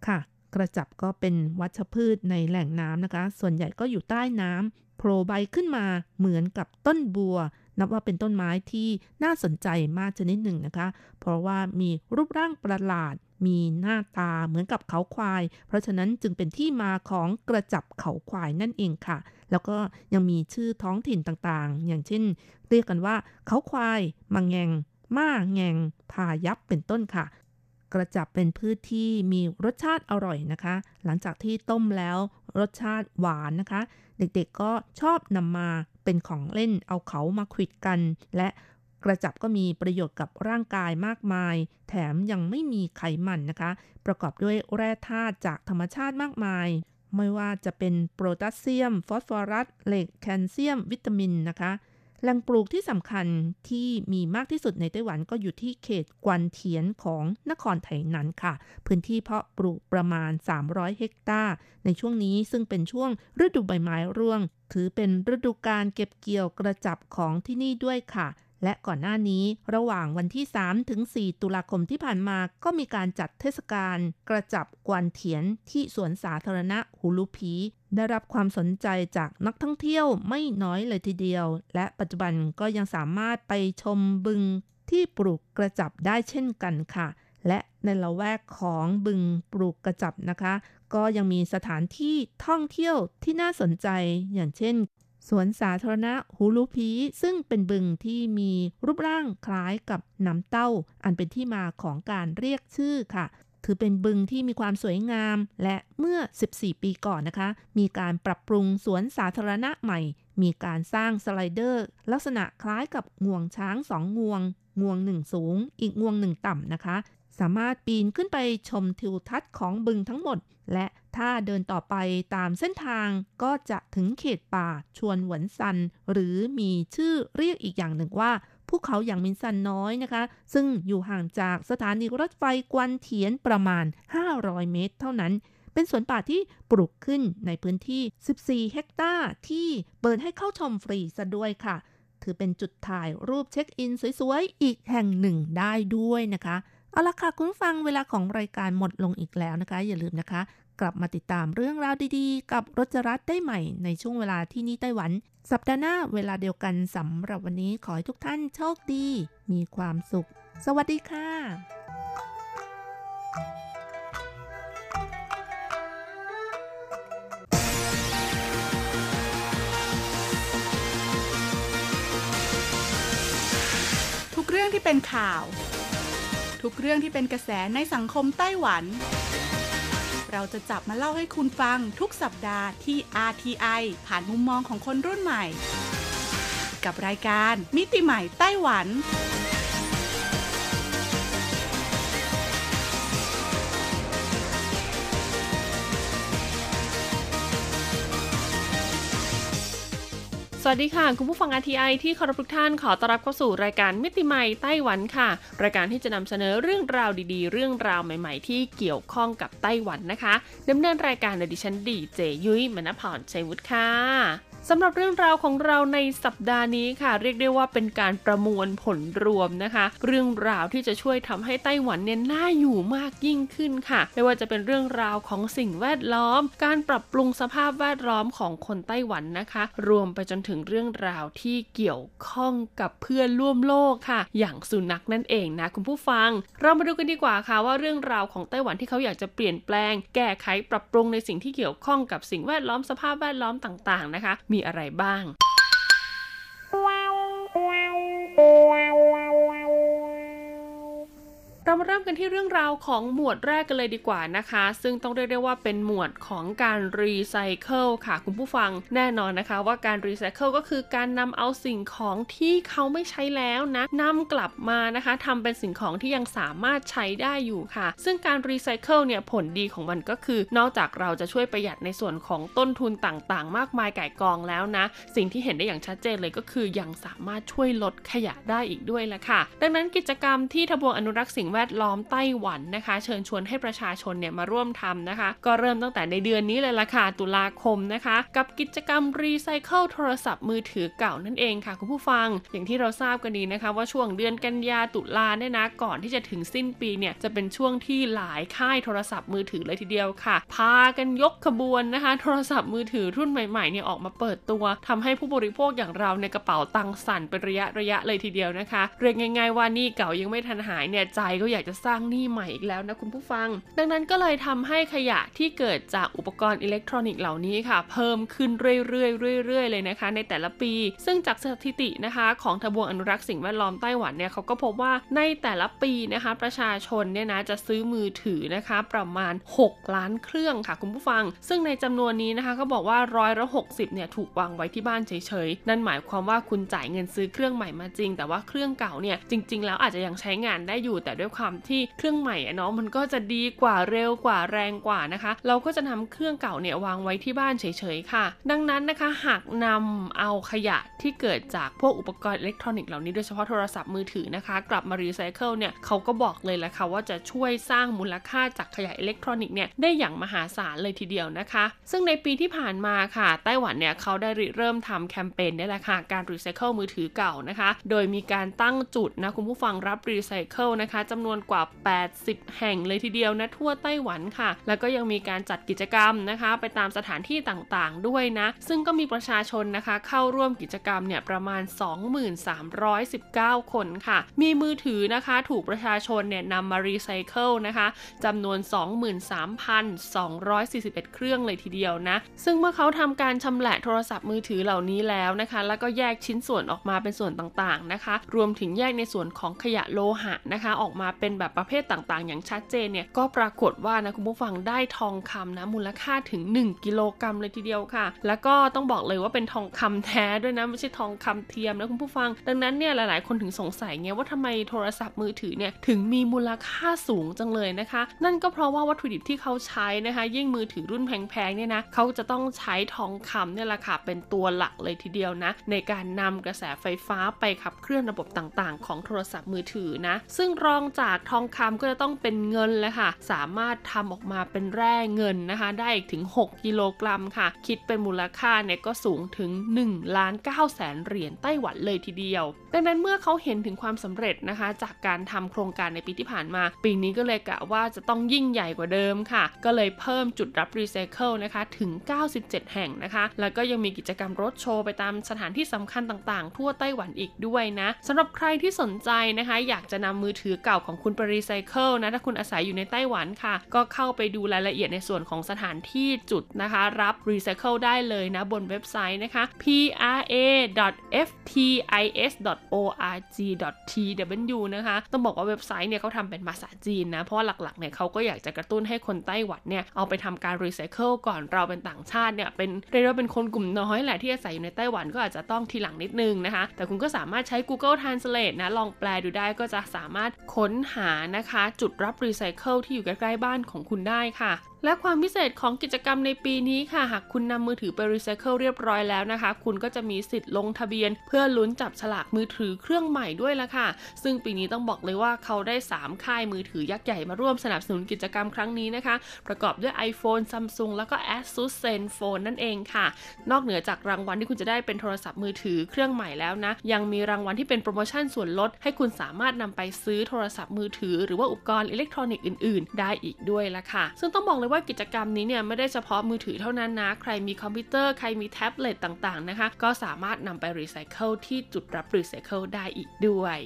ค่ะ กระจับก็เป็นวัชพืชในแหล่งน้ำนะคะ ส่วนใหญ่ก็อยู่ใต้น้ำโผล่ใบขึ้นมาเหมือนกับต้นบัว นับว่าเป็นต้นไม้ที่น่าสนใจมากชนิดหนึ่งนะคะ เพราะว่ามีรูปร่างประหลาดมีหน้าตาเหมือนกับเขาควาย เพราะฉะนั้นจึงเป็นที่มาของกระจับเขาควายนั่นเองค่ะ แล้วก็ยังมีชื่อท้องถิ่นต่างๆ อย่างเช่น เรียกกันว่าเขาควายมังแงงม้าแงง พายับเป็นต้นค่ะ กระจับเป็นพืชที่มีรสชาติอร่อยนะคะ หลังจากที่ต้มแล้วรสชาติหวานนะคะ เด็กๆก็ชอบนำมาเป็นของเล่นเอาเขามาขิดกัน และกระจับก็มีประโยชน์กับร่างกายมากมาย แถมยังไม่มีไขมันนะคะ ประกอบด้วยแร่ธาตุจากธรรมชาติมากมาย ไม่ว่าจะเป็นโพแทสเซียม ฟอสฟอรัส เหล็ก แคลเซียม วิตามินนะคะ แหล่งปลูกที่สำคัญที่มีมากที่สุดในไต้หวันก็อยู่ที่เขตกวนเทียนของนครไถหนันค่ะ พื้นที่เพาะปลูกประมาณ 300 เฮกตาร์ ในช่วงนี้ซึ่งเป็นช่วงฤดูใบไม้ร่วง ถือเป็นฤดูการเก็บเกี่ยวกระจับของที่นี่ด้วยค่ะ และก่อนหน้านี้ระหว่างวันที่ 3 ถึง 4 ตุลาคมที่ผ่านมาก็มีการจัดเทศกาลกระจับกวนเถียนที่สวนสาธารณะหูลูพี ได้รับความสนใจจากนักท่องเที่ยวไม่น้อยเลยทีเดียว และปัจจุบันก็ยังสามารถไปชมบึงที่ปลูกกระจับได้เช่นกันค่ะ และในละแวกของบึงปลูกกระจับนะคะ ก็ยังมีสถานที่ท่องเที่ยวที่น่าสนใจอย่างเช่น สวนสาธารณะฮูลูพีซึ่งเป็นบึงที่มีรูปร่างคล้ายกับน้ำเต้า อันเป็นที่มาของการเรียกชื่อค่ะ ถือเป็นบึงที่มีความสวยงาม และเมื่อ 14 ปีก่อนนะคะ มีการปรับปรุงสวนสาธารณะใหม่ มีการสร้างสไลเดอร์ ลักษณะคล้ายกับงวงช้างสองงวง งวงหนึ่งสูง อีกงวงหนึ่งต่ำนะคะ สามารถปีนขึ้นไปชมทิวทัศน์ของบึงทั้งหมด และ ถ้าเดินต่อไปตามเส้นทางก็จะถึงเขตป่าชวนหวนซัน หรือมีชื่อเรียกอีกอย่างหนึ่งว่าภูเขาอย่างมินซันน้อยนะคะ ซึ่งอยู่ห่างจากสถานีรถไฟกวนเทียนประมาณ 500 เมตร เท่านั้น เป็นสวนป่าที่ปลูกขึ้นในพื้นที่ 14 เฮกตาร์ ที่เปิดให้เข้าชมฟรีซะด้วยค่ะ ถือเป็นจุดถ่ายรูปเช็คอินสวยๆ อีกแห่งหนึ่งได้ด้วยนะคะเอาละค่ะคุณฟังเวลาของรายการหมดลงอีกแล้วนะคะ อย่าลืมนะคะ กลับมาติดตามเรื่องราวดีๆ กับรจรัสได้ใหม่ในช่วงเวลาที่นี่ไต้หวัน สัปดาห์หน้าเวลาเดียวกันสำหรับวันนี้ขอให้ทุกท่านโชคดี มีความสุข สวัสดีค่ะทุกเรื่องที่เป็นข่าว ทุกเรื่องที่เป็นกระแสในสังคมไต้หวัน เราจะจับมาเล่าให้คุณฟังทุกสัปดาห์ที่ RTI ผ่านมุมมองของคนรุ่นใหม่ กับรายการมิติใหม่ไต้หวัน วัสดีค่ะ คุณผู้ฟัง RTI ที่เคารพทุกท่านขอต้อนรับเข้าสู่รายการมิติใหม่ไต้หวันค่ะ รายการที่จะนำเสนอเรื่องราวดีๆ เรื่องราวใหม่ๆ ที่เกี่ยวข้องกับไต้หวันนะคะดำเนินรายการโดยดิฉันดีเจยุ้ยมณพรชัยวุฒิค่ะ สำหรับเรื่องราวของเราในสัปดาห์นี้ค่ะ เรียกได้ว่าเป็นการประมวลผลรวมนะคะ เรื่องราวที่จะช่วยทำให้ไต้หวันเนี่ยน่าอยู่มากยิ่งขึ้นค่ะ ไม่ว่าจะเป็นเรื่องราวของสิ่งแวดล้อม การปรับปรุงสภาพแวดล้อมของคนไต้หวันนะคะ รวมไปจนถึงเรื่องราวที่เกี่ยวข้องกับเพื่อนร่วมโลกค่ะ อย่างสุนัขนั่นเองนะคุณผู้ฟัง เรามาดูกันดีกว่าค่ะว่าเรื่องราวของไต้หวันที่เขาอยากจะเปลี่ยนแปลง แก้ไขปรับปรุงในสิ่งที่เกี่ยวข้องกับสิ่งแวดล้อมสภาพแวดล้อมต่างๆนะคะมีีอะไรบ้าง เรามาเริ่มกันที่เรื่องราวของหมวดแรกกันเลยดีกว่านะคะ ซึ่งต้องเรียกได้ว่าเป็นหมวดของการรีไซเคิลค่ะคุณผู้ฟังแน่นอนนะคะ ว่าการรีไซเคิลก็คือการนำเอาสิ่งของที่เขาไม่ใช้แล้วนะนำกลับมานะคะทำเป็นสิ่งของที่ยังสามารถใช้ได้อยู่ค่ะ ซึ่งการรีไซเคิลเนี่ยผลดีของมันก็คือ นอกจากเราจะช่วยประหยัดในส่วนของต้นทุนต่างๆ มากมายไก่กองแล้วนะ สิ่งที่เห็นได้อย่างชัดเจนเลยก็คือยังสามารถช่วยลดขยะได้อีกด้วยละค่ะ ดังนั้นกิจกรรมที่ทบวงอนุรักษ์สิ่งแวดล้อมไต้หวันนะคะ เชิญชวนให้ประชาชนเนี่ยมาร่วมทำนะคะ ก็เริ่มตั้งแต่ในเดือนนี้เลยละค่ะตุลาคมนะคะ กับกิจกรรมรีไซเคิลโทรศัพท์มือถือเก่านั่นเองค่ะคุณผู้ฟัง อย่างที่เราทราบกันดีนะคะ ว่าช่วงเดือนกันยาตุลาเนี่ยนะก่อนที่จะถึงสิ้นปีเนี่ยจะเป็นช่วงที่หลายค่ายโทรศัพท์มือถือเลยทีเดียวค่ะ พากันยกขบวนนะคะ โทรศัพท์มือถือรุ่นใหม่ๆเนี่ยออกมาเปิดตัวทำให้ผู้บริโภคอย่างเราในกระเป๋าตังสั่นเป็นระยะระยะเลยทีเดียวนะคะเรียกง่าย ๆว่านี่เก่ายังไม่ทันหายเนี่ยใจก็อยากจะสร้างหนี้ใหม่อีกแล้วนะคุณผู้ฟัง ดังนั้นก็เลยทำให้ขยะที่เกิดจากอุปกรณ์อิเล็กทรอนิกส์เหล่านี้ค่ะ เพิ่มขึ้นเรื่อยๆเรื่อยๆเลยนะคะ ในแต่ละปี ซึ่งจากสถิตินะคะของทบวงอนุรักษ์สิ่งแวดล้อมไต้หวันเนี่ยเขาก็พบว่าในแต่ละปีนะคะ ประชาชนเนี่ยนะจะซื้อมือถือนะคะ ประมาณ 6 ล้านเครื่องค่ะคุณผู้ฟัง ซึ่งในจำนวนนี้นะคะก็บอกว่าร้อยละหกสิบเนี่ยถูกวางไว้ที่บ้านเฉยๆ นั่นหมายความว่าคุณจ่ายเงินซื้อเครื่องใหม่มาจริง แต่ว่าเครื่องเก่าเนี่ยจริง ๆ แล้วอาจจะยังใช้งานได้อยู่แต่ด้วยความที่เครื่องใหม่อะเนาะมันก็จะดีกว่าเร็วกว่าแรงกว่านะคะ เราก็จะนำเครื่องเก่าเนี่ยวางไว้ที่บ้านเฉยๆค่ะ ดังนั้นนะคะหากนำเอาขยะที่เกิดจากพวกอุปกรณ์อิเล็กทรอนิกส์เหล่านี้โดยเฉพาะโทรศัพท์มือถือนะคะ กลับมารีไซเคิลเนี่ยเขาก็บอกเลยแหละค่ะว่าจะช่วยสร้างมูลค่าจากขยะอิเล็กทรอนิกส์เนี่ยได้อย่างมหาศาลเลยทีเดียวนะคะ ซึ่งในปีที่ผ่านมาค่ะไต้หวันเนี่ยเขาได้ริเริ่มทำแคมเปญนี่แหละค่ะการรีไซเคิลมือถือเก่านะคะ โดยมีการตั้งจุดนะคุณผู้ฟังรับรีไซเคิลนะคะจำนวนกว่า 80 แห่งเลยทีเดียวนะทั่วไต้หวันค่ะ แล้วก็ยังมีการจัดกิจกรรมนะคะ ไปตามสถานที่ต่างๆด้วยนะ ซึ่งก็มีประชาชนนะคะ เข้าร่วมกิจกรรมเนี่ยประมาณ 2319 คนค่ะ มีมือถือนะคะถูกประชาชนเนี่ยนำมารีไซเคิลนะคะจำนวน 23,241 เครื่องเลยทีเดียวนะ ซึ่งเมื่อเขาทำการชำแหละโทรศัพท์มือถือเหล่านี้แล้วนะคะ แล้วก็แยกชิ้นส่วนออกมาเป็นส่วนต่างๆนะคะ รวมถึงแยกในส่วนของขยะโลหะนะคะ ออกมาเป็นแบบประเภทต่างๆ อย่างชัดเจนเนี่ยก็ปรากฏว่านะคุณผู้ฟังได้ทองคำนะมูลค่าถึง 1 กิโลกรัมเลยทีเดียวค่ะ แล้วก็ต้องบอกเลยว่าเป็นทองคำแท้ด้วยนะไม่ใช่ทองคำเทียมนะคุณผู้ฟัง ดังนั้นเนี่ยหลายๆ คนถึงสงสัยไงว่าทำไมโทรศัพท์มือถือเนี่ยถึงมีมูลค่าสูงจังเลยนะคะ นั่นก็เพราะว่าวัตถุดิบที่เขาใช้นะคะ ยิ่งมือถือรุ่นแพงๆเนี่ยนะเขาจะต้องใช้ทองคำเนี่ยแหละค่ะเป็นตัวหลักเลยทีเดียวนะ ในการนำกระแสไฟฟ้าไปขับเคลื่อนระบบต่างๆ ของโทรศัพท์มือถือนะ ซึ่งรองจากทองคำก็จะต้องเป็นเงินเลยค่ะ สามารถทำออกมาเป็นแร่เงินนะคะ ได้อีกถึง 6 กิโลกรัมค่ะ คิดเป็นมูลค่าเนี่ยก็สูงถึง1ล้าน9แสนเหรียญไต้หวันเลยทีเดียวดังนั้นเมื่อเขาเห็นถึงความสำเร็จนะคะ จากการทำโครงการในปีที่ผ่านมา ปีนี้ก็เลยกะว่าจะต้องยิ่งใหญ่กว่าเดิมค่ะ ก็เลยเพิ่มจุดรับรีไซเคิลนะคะถึง 97 แห่งนะคะ แล้วก็ยังมีกิจกรรมรถโชว์ไปตามสถานที่สำคัญต่างๆ ทั่วไต้หวันอีกด้วยนะสำหรับใครที่สนใจนะคะ อยากจะนำมือถือเก่าของคุณไปรีไซเคิลนะถ้าคุณอาศัยอยู่ในไต้หวันค่ะ ก็เข้าไปดูรายละเอียดในส่วนของสถานที่จุดนะคะ รับรีไซเคิลได้เลยนะ บนเว็บไซต์นะคะ pra.ftis.org.tw นะคะ ต้องบอกว่าเว็บไซต์เนี่ยเขาทำเป็นภาษาจีนนะ เพราะว่าหลักๆเนี่ยเขาก็อยากจะกระตุ้นให้คนไต้หวันเนี่ย เอาไปทำการรีไซเคิลก่อนเราเป็นต่างชาติเนี่ยเป็นเรียกว่าเป็นคนกลุ่มน้อยแหละที่อาศัยอยู่ในไต้หวันก็อาจจะต้องทีหลังนิดนึงนะคะ แต่คุณก็สามารถใช้ Google Translate นะลองแปลดูได้ก็จะสามารถค้นหานะคะ จุดรับรีไซเคิลที่อยู่ใกล้ๆบ้านของคุณได้ค่ะ และความพิเศษของกิจกรรมในปีนี้ค่ะ หากคุณนำมือถือไปรีไซเคิลเรียบร้อยแล้วนะคะ คุณก็จะมีสิทธิ์ลงทะเบียน เพื่อลุ้นจับฉลากมือถือเครื่องใหม่ด้วยละค่ะ ซึ่งปีนี้ต้องบอกเลยว่าเขาได้ 3 ค่ายมือถือยักษ์ใหญ่มาร่วมสนับสนุนกิจกรรมครั้งนี้นะคะ ประกอบด้วย iPhone Samsung แล้วก็ Asus Zenfone นั่นเองค่ะ นอกเหนือจากรางวัลที่คุณจะได้เป็นโทรศัพท์มือถือเครื่องใหม่แล้วนะ ยังมีรางวัลที่เป็นโปรโมชั่นส่วนลด ให้คุณสามารถนำไปซื้อโทรศัพท์มือถือ หรือว่าอุปกรณ์อิเล็กทรอนิกส์อื่น ๆ ได้อีกด้วยละค่ะ ซึ่งต้องบอกเลยว่ากิจกรรมนี้เนี่ยไม่ได้เฉพาะมือถือเท่านั้นนะ ใครมีคอมพิวเตอร์ใครมีแท็บเล็ตต่างๆนะคะ ก็สามารถนำไปรีไซเคิลที่จุดรับรีไซเคิลได้อีกด้วย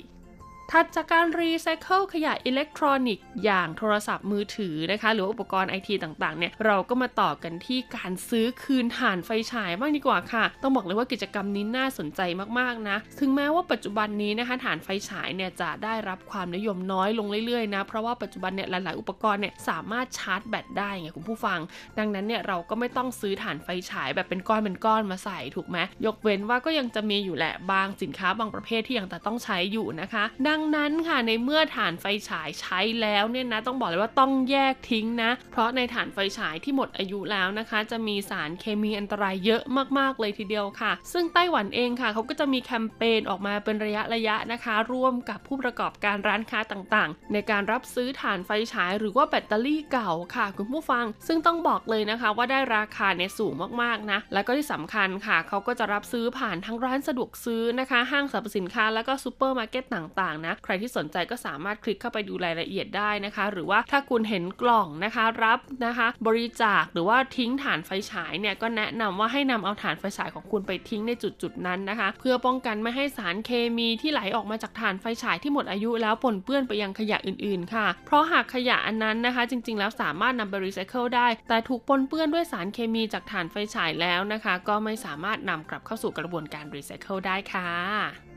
ถัดจากการรีไซเคิลขยะอิเล็กทรอนิกส์อย่างโทรศัพท์มือถือนะคะ หรืออุปกรณ์ไอทีต่างๆ เนี่ยเราก็มาต่อกันที่การซื้อคืนถ่านไฟฉายบ้างดีกว่าค่ะ ต้องบอกเลยว่ากิจกรรมนี้น่าสนใจมากๆนะ ถึงแม้ว่าปัจจุบันนี้นะคะถ่านไฟฉายเนี่ยจะได้รับความนิยมน้อยลงเรื่อยๆนะ เพราะว่าปัจจุบันเนี่ยหลายๆอุปกรณ์เนี่ยสามารถชาร์จแบตได้ไงคุณผู้ฟัง ดังนั้นเนี่ยเราก็ไม่ต้องซื้อถ่านไฟฉายแบบเป็นก้อนเป็นก้อนมาใส่ถูกไหมยกเว้นว่าก็ยังจะมีอยู่แหละบางสินค้าบางประเภทที่ยังแต่ต้องใช้อยู่นะคะ ดังนั้นค่ะในเมื่อถ่านไฟฉายใช้แล้วเนี่ยนะต้องบอกเลยว่าต้องแยกทิ้งนะ เพราะในถ่านไฟฉายที่หมดอายุแล้วนะคะ จะมีสารเคมีอันตรายเยอะมากๆเลยทีเดียวค่ะ ซึ่งไต้หวันเองค่ะเขาก็จะมีแคมเปญออกมาเป็นระยะระยะนะคะ ร่วมกับผู้ประกอบการร้านค้าต่างๆ ในการรับซื้อถ่านไฟฉายหรือว่าแบตเตอรี่เก่าค่ะ คุณผู้ฟัง ซึ่งต้องบอกเลยนะคะว่าได้ราคาเนี่ยสูงมากๆนะแล้วก็ที่สำคัญค่ะเขาก็จะรับซื้อผ่านทั้งร้านสะดวกซื้อนะคะ ห้างสรรพสินค้าแล้วก็ซูเปอร์มาร์เก็ตต่างๆนะใครที่สนใจก็สามารถคลิกเข้าไปดูรายละเอียดได้นะคะ หรือว่าถ้าคุณเห็นกล่องนะคะรับนะคะ บริจาคหรือว่าทิ้งถ่านไฟฉายเนี่ยก็แนะนำว่าให้นำเอาถ่านไฟฉายของคุณไปทิ้งในจุดจุดนั้นนะคะ เพื่อป้องกันไม่ให้สารเคมีที่ไหลออกมาจากถ่านไฟฉายที่หมดอายุแล้วปนเปื้อนไปยังขยะอื่นๆ ค่ะ เพราะหากขยะอันนั้นนะคะ จริงๆ แล้วสามารถนำไปรีไซเคิลได้ แต่ถูกปนเปื้อนด้วยสารเคมีจากถ่านไฟฉายแล้วนะคะ ก็ไม่สามารถนำกลับเข้าสู่กระบวนการรีไซเคิลได้ค่ะ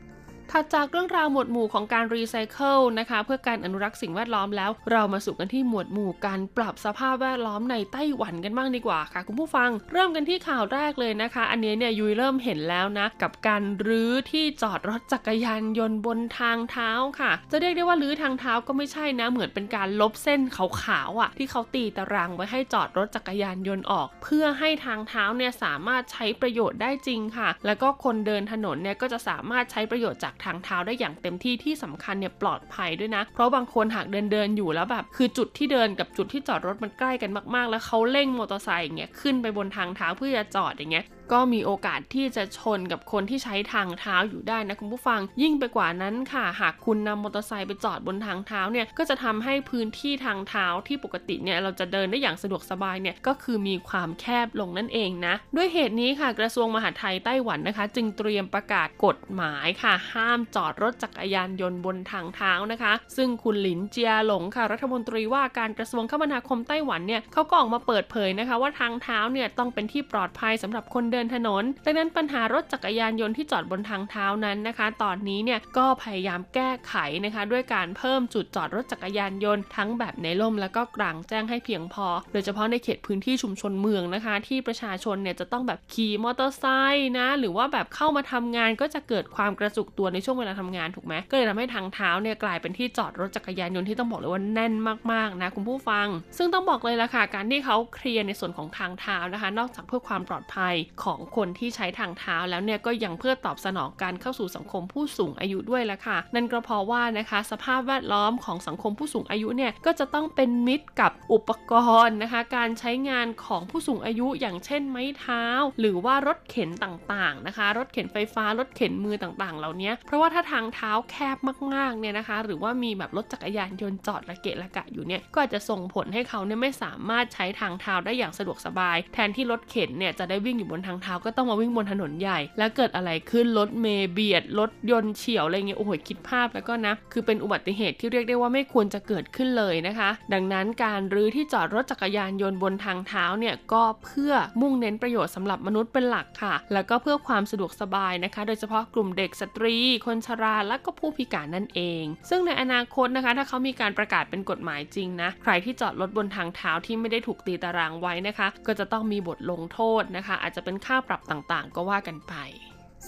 ถัดจากเรื่องราวหมวดหมู่ของการรีไซเคิลนะคะเพื่อการอนุรักษ์สิ่งแวดล้อมแล้ว เรามาสู่กันที่หมวดหมู่การปรับสภาพแวดล้อมในไต้หวันกันบ้างดีกว่าค่ะ คุณผู้ฟัง เริ่มกันที่ข่าวแรกเลยนะคะ อันนี้เนี่ยยุยเริ่มเห็นแล้วนะ กับการรื้อที่จอดรถจักรยานยนต์บนทางเท้าค่ะ จะเรียกได้ว่ารื้อทางเท้าก็ไม่ใช่นะ เหมือนเป็นการลบเส้นขาวๆอะที่เขาตีตารางไว้ให้จอดรถจักรยานยนต์ออก เพื่อให้ทางเท้าเนี่ยสามารถใช้ประโยชน์ได้จริงค่ะ แล้วก็คนเดินถนนเนี่ยก็จะสามารถใช้ประโยชน์จากทางเท้าได้อย่างเต็มที่ที่สำคัญเนี่ยปลอดภัยด้วยนะ เพราะบางคนหากเดินเดินอยู่แล้วแบบ คือจุดที่เดินกับจุดที่จอดรถมันใกล้กันมากๆ แล้วเขาเร่งมอเตอร์ไซค์อย่างเงี้ยขึ้นไปบนทางเท้าเพื่อจะจอดอย่างเงี้ย ก็มีโอกาสที่จะชนกับคนที่ใช้ทางเท้าอยู่ได้นะคุณผู้ฟัง ยิ่งไปกว่านั้นค่ะ หากคุณนำมอเตอร์ไซค์ไปจอดบนทางเท้าเนี่ยก็จะทำให้พื้นที่ทางเท้าที่ปกติเนี่ยเราจะเดินได้อย่างสะดวกสบายเนี่ยก็คือมีความแคบลงนั่นเองนะ ด้วยเหตุนี้ค่ะกระทรวงมหาดไทยไต้หวันนะคะ จึงเตรียมประกาศกฎหมายค่ะ ห้ามจอดรถจักรยานยนต์บนทางเท้านะคะ ซึ่งคุณหลินเจียหลงค่ะ รัฐมนตรีว่าการกระทรวงคมนาคมไต้หวันเนี่ยเขาก็ออกมาเปิดเผยนะคะ ว่าทางเท้าเนี่ยต้องเป็นที่ปลอดภัยสำหรับคนเดินถนน ดังนั้นปัญหารถจักรยานยนต์ที่จอดบนทางเท้านั้นนะคะ ตอนนี้เนี่ยก็พยายามแก้ไขนะคะ ด้วยการเพิ่มจุดจอดรถจักรยานยนต์ทั้งแบบในร่มแล้วก็กลางแจ้งให้เพียงพอ โดยเฉพาะในเขตพื้นที่ชุมชนเมืองนะคะ ที่ประชาชนเนี่ยจะต้องแบบขี่มอเตอร์ไซค์นะ หรือว่าแบบเข้ามาทำงานก็จะเกิดความกระจุกตัวในช่วงเวลาทำงานถูกไหมก็เลยทำให้ทางเท้าเนี่ยกลายเป็นที่จอดรถจักรยานยนต์ที่ต้องบอกเลยว่าแน่นมากๆนะคุณผู้ฟัง ซึ่งต้องบอกเลยละค่ะการที่เขาเคลียร์ในส่วนของทางเท้านะคะ นอกจากเพื่อความปลอดภัยของคนที่ใช้ทางเท้าแล้วเนี่ยก็ยังเพื่อตอบสนองการเข้าสู่สังคมผู้สูงอายุด้วยละค่ะ นั่นก็เพราะว่านะคะสภาพแวดล้อมของสังคมผู้สูงอายุเนี่ยก็จะต้องเป็นมิตรกับอุปกรณ์นะคะ การใช้งานของผู้สูงอายุอย่างเช่นไม้เท้า หรือว่ารถเข็นต่างๆนะคะ รถเข็นไฟฟ้ารถเข็นมือต่างๆ เหล่านี้เพราะว่าถ้าทางเท้าแคบมากๆเนี่ยนะคะ หรือว่ามีแบบรถจักรยานยนต์จอดระเกะระกะอยู่เนี่ยก็อาจจะส่งผลให้เขาเนี่ยไม่สามารถใช้ทางเท้าได้อย่างสะดวกสบาย แทนที่รถเข็นเนี่ยจะได้วิ่งอยู่บนทางเท้าก็ต้องมาวิ่งบนถนนใหญ่ แล้วเกิดอะไรขึ้นรถเมย์เบียดรถยนต์เฉียวอะไรเงี้ยโอ้โหคิดภาพแล้วก็นะ คือเป็นอุบัติเหตุที่เรียกได้ว่าไม่ควรจะเกิดขึ้นเลยนะคะ ดังนั้นการรื้อที่จอดรถจักรยานยนต์บนทางเท้าเนี่ยก็เพื่อมุ่งเน้นประโยชน์สำหรับมนุษย์เป็นหลักค่ะ แล้วก็เพื่อความสะดวกสบายนะคะ โดยเฉพาะกลุ่มเด็กสตรี คนชราและก็ผู้พิการนั่นเอง ซึ่งในอนาคตนะคะ ถ้าเขามีการประกาศเป็นกฎหมายจริงนะใครที่จอดรถบนทางเท้าที่ไม่ได้ถูกตีตารางไว้นะคะ ก็จะต้องมีบทลงโทษนะคะ อาจจะเป็นค่าปรับต่างๆ ก็ว่ากันไป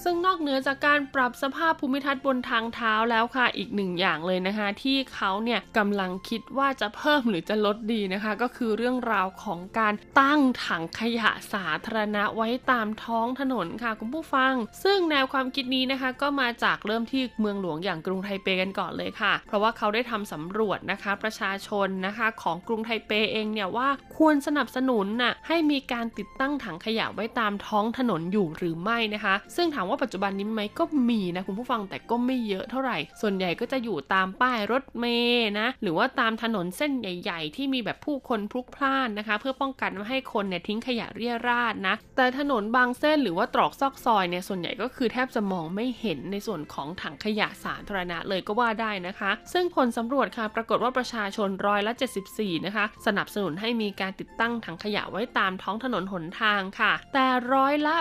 ซึ่งนอกเหนือจากการปรับสภาพภูมิทัศน์บนทางเท้าแล้วค่ะอีกหนึ่งอย่างเลยนะคะ ที่เขาเนี่ยกำลังคิดว่าจะเพิ่มหรือจะลดดีนะคะ ก็คือเรื่องราวของการตั้งถังขยะสาธารณะไว้ตามท้องถนนค่ะคุณผู้ฟัง ซึ่งแนวความคิดนี้นะคะ ก็มาจากเริ่มที่เมืองหลวงอย่างกรุงไทเปกันก่อนเลยค่ะ เพราะว่าเขาได้ทำสำรวจนะคะ ประชาชนนะคะของกรุงไทเปเองเนี่ยว่าควรสนับสนุนน่ะให้มีการติดตั้งถังขยะไว้ตามท้องถนนอยู่หรือไม่นะคะ ซึ่งถามว่าปัจจุบันนี้ไหมก็มีนะคุณผู้ฟังแต่ก็ไม่เยอะเท่าไหร่ ส่วนใหญ่ก็จะอยู่ตามป้ายรถเมย์นะ หรือว่าตามถนนเส้นใหญ่ ๆ ที่มีแบบผู้คนพลุกพล่านนะคะ เพื่อป้องกันไม่ให้คนเนี่ยทิ้งขยะเรี่ยราดนะ แต่ถนนบางเส้นหรือว่าตรอกซอกซอยเนี่ยส่วนใหญ่ก็คือแทบจะมองไม่เห็นในส่วนของถังขยะสาธารณะเลยก็ว่าได้นะคะ ซึ่งผลสำรวจค่ะปรากฏว่าประชาชนร้อยละ 74 นะคะ สนับสนุนให้มีการติดตั้งถังขยะไว้ตามท้องถนนหนทางค่ะ แต่ร้อยละ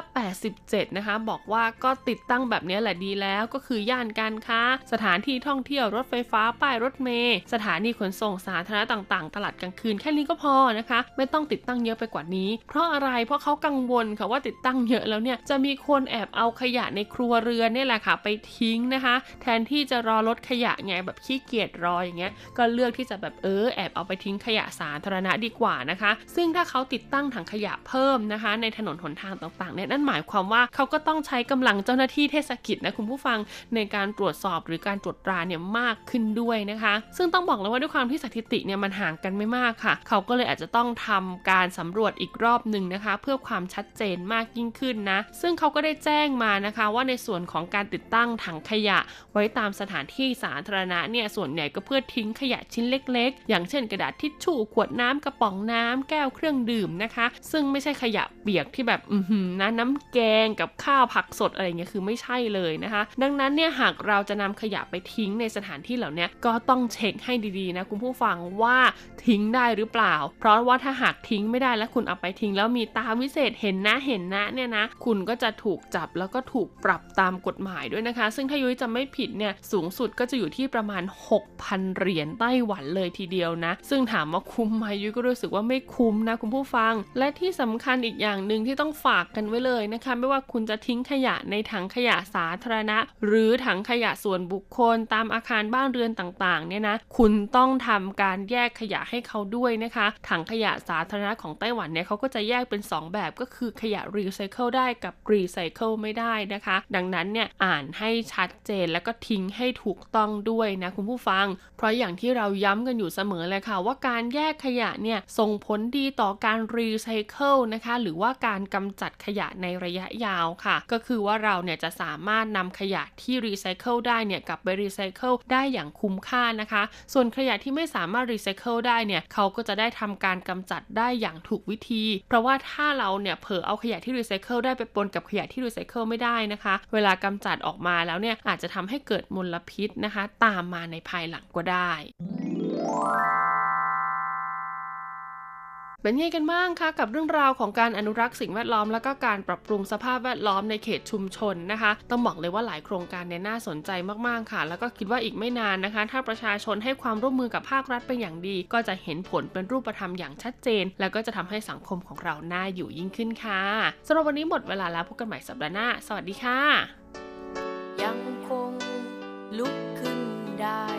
87 นะคะ บอกว่าก็ติดตั้งแบบนี้แหละดีแล้วก็คือย่านการค้า สถานที่ท่องเที่ยวรถไฟฟ้าป้ายรถเมล์สถานีขนส่งสาธารณะต่างๆ ตลาดกลางคืนแค่นี้ก็พอนะคะ ไม่ต้องติดตั้งเยอะไปกว่านี้ เพราะอะไรเพราะเขากังวลค่ะว่าติดตั้งเยอะแล้วเนี่ยจะมีคนแอบเอาขยะในครัวเรือนเนี่ยแหละค่ะ ไปทิ้งนะคะ แทนที่จะรอรถขยะไงแบบขี้เกียจรออย่างเงี้ยก็เลือกที่จะแบบเออแอบเอาไปทิ้งขยะสาธารณะดีกว่านะคะ ซึ่งถ้าเขาติดตั้งถังขยะเพิ่มนะคะ ในถนนหนทางต่างๆเนี่ยนั่นหมายความว่าเขาก็ต้องใช้กำลังเจ้าหน้าที่เทศกิจนะคุณผู้ฟังในการตรวจสอบหรือการตรวจตราเนี่ยมากขึ้นด้วยนะคะ ซึ่งต้องบอกเลยว่าด้วยความที่สถิติเนี่ยมันห่างกันไม่มากค่ะ เขาก็เลยอาจจะต้องทำการสำรวจอีกรอบหนึ่งนะคะ เพื่อความชัดเจนมากยิ่งขึ้นนะ ซึ่งเขาก็ได้แจ้งมานะคะ ว่าในส่วนของการติดตั้งถังขยะ ไว้ตามสถานที่สาธารณะเนี่ยส่วนใหญ่ก็เพื่อทิ้งขยะชิ้นเล็ก ๆ อย่างเช่นกระดาษทิชชู่ขวดน้ำกระป๋องน้ำแก้วเครื่องดื่มนะคะ ซึ่งไม่ใช่ขยะเปียกที่แบบอือหือนะน้ำแกงกับข้าวผักสดอะไรเงี้ยคือไม่ใช่เลยนะคะ ดังนั้นเนี่ยหากเราจะนำขยะไปทิ้งในสถานที่เหล่านี้ก็ต้องเช็คให้ดีๆนะคุณผู้ฟังว่าทิ้งได้หรือเปล่า เพราะว่าถ้าหากทิ้งไม่ได้แล้วคุณเอาไปทิ้ง แล้วมีตาวิเศษเห็นนะเห็นนะเนี่ยนะคุณก็จะถูกจับแล้วก็ถูกปรับตามกฎหมายด้วยนะคะ ซึ่งถ้ายุ้ยจะไม่ผิดเนี่ยสูงสุดก็จะอยู่ที่ประมาณ 6,000 เหรียญไต้หวันเลยทีเดียวนะ ซึ่งถามว่าคุ้มไหมยุ้ยก็รู้สึกว่าไม่คุ้มนะคุณผู้ฟัง และที่สำคัญอีกอย่างหนึ่งที่ต้องฝากกันไว้เลยนะคะ ไม่ว่าคุณจะทิ้งขยะในถังขยะสาธารณะ หรือถังขยะส่วนบุคคลตามอาคารบ้านเรือนต่างๆเนี่ยนะคุณต้องทำการแยกขยะให้เขาด้วยนะคะ ถังขยะสาธารณะของไต้หวันเนี่ยเขาก็จะแยกเป็น 2 แบบก็คือขยะรีไซเคิลได้กับรีไซเคิลไม่ได้นะคะ ดังนั้นเนี่ยอ่านให้ชัดเจนแล้วก็ทิ้งให้ถูกต้องด้วยนะคุณผู้ฟัง เพราะอย่างที่เราย้ำกันอยู่เสมอเลยค่ะ ว่าการแยกขยะเนี่ยส่งผลดีต่อการรีไซเคิลนะคะ หรือว่าการกำจัดขยะในระยะยาวค่ะ ก็คือว่าเราเนี่ยจะสามารถนำขยะที่รีไซเคิลได้เนี่ยกลับไปรีไซเคิลได้อย่างคุ้มค่านะคะ ส่วนขยะที่ไม่สามารถรีไซเคิลได้เนี่ยเขาก็จะได้ทำการกำจัดได้อย่างถูกวิธี เพราะว่าถ้าเราเนี่ยเผลอเอาขยะที่รีไซเคิลได้ไปปนกับขยะที่รีไซเคิลไม่ได้นะคะ เวลากำจัดออกมาแล้วเนี่ยอาจจะทำให้เกิดมลพิษนะคะ ตามมาในภายหลังก็ได้ เป็นยังไงกันบ้างคะกับเรื่องราวของการอนุรักษ์สิ่งแวดล้อม แล้วก็การปรับปรุงสภาพแวดล้อมในเขตชุมชนนะคะ ต้องบอกเลยว่าหลายโครงการเนี่ยน่าสนใจมากๆค่ะ แล้วก็คิดว่าอีกไม่นานนะคะ ถ้าประชาชนให้ความร่วมมือกับภาครัฐเป็นอย่างดี ก็จะเห็นผลเป็นรูปธรรมอย่างชัดเจน แล้วก็จะทำให้สังคมของเราน่าอยู่ยิ่งขึ้นค่ะสำหรับวันนี้หมดเวลาแล้วพบกันใหม่สัปดาห์หน้าสวัสดีค่ะ ยังคงลุกขึ้นได้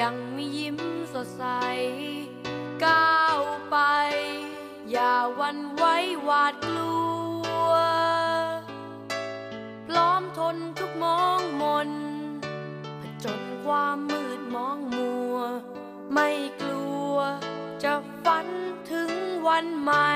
ยังไม่ยิ้มสดใส ก้าวไป อย่าวันไว้หวาดกลัว พร้อมทนทุกมองมนผจญความมืดมองมัว ไม่กลัวจะฝันถึงวันใหม่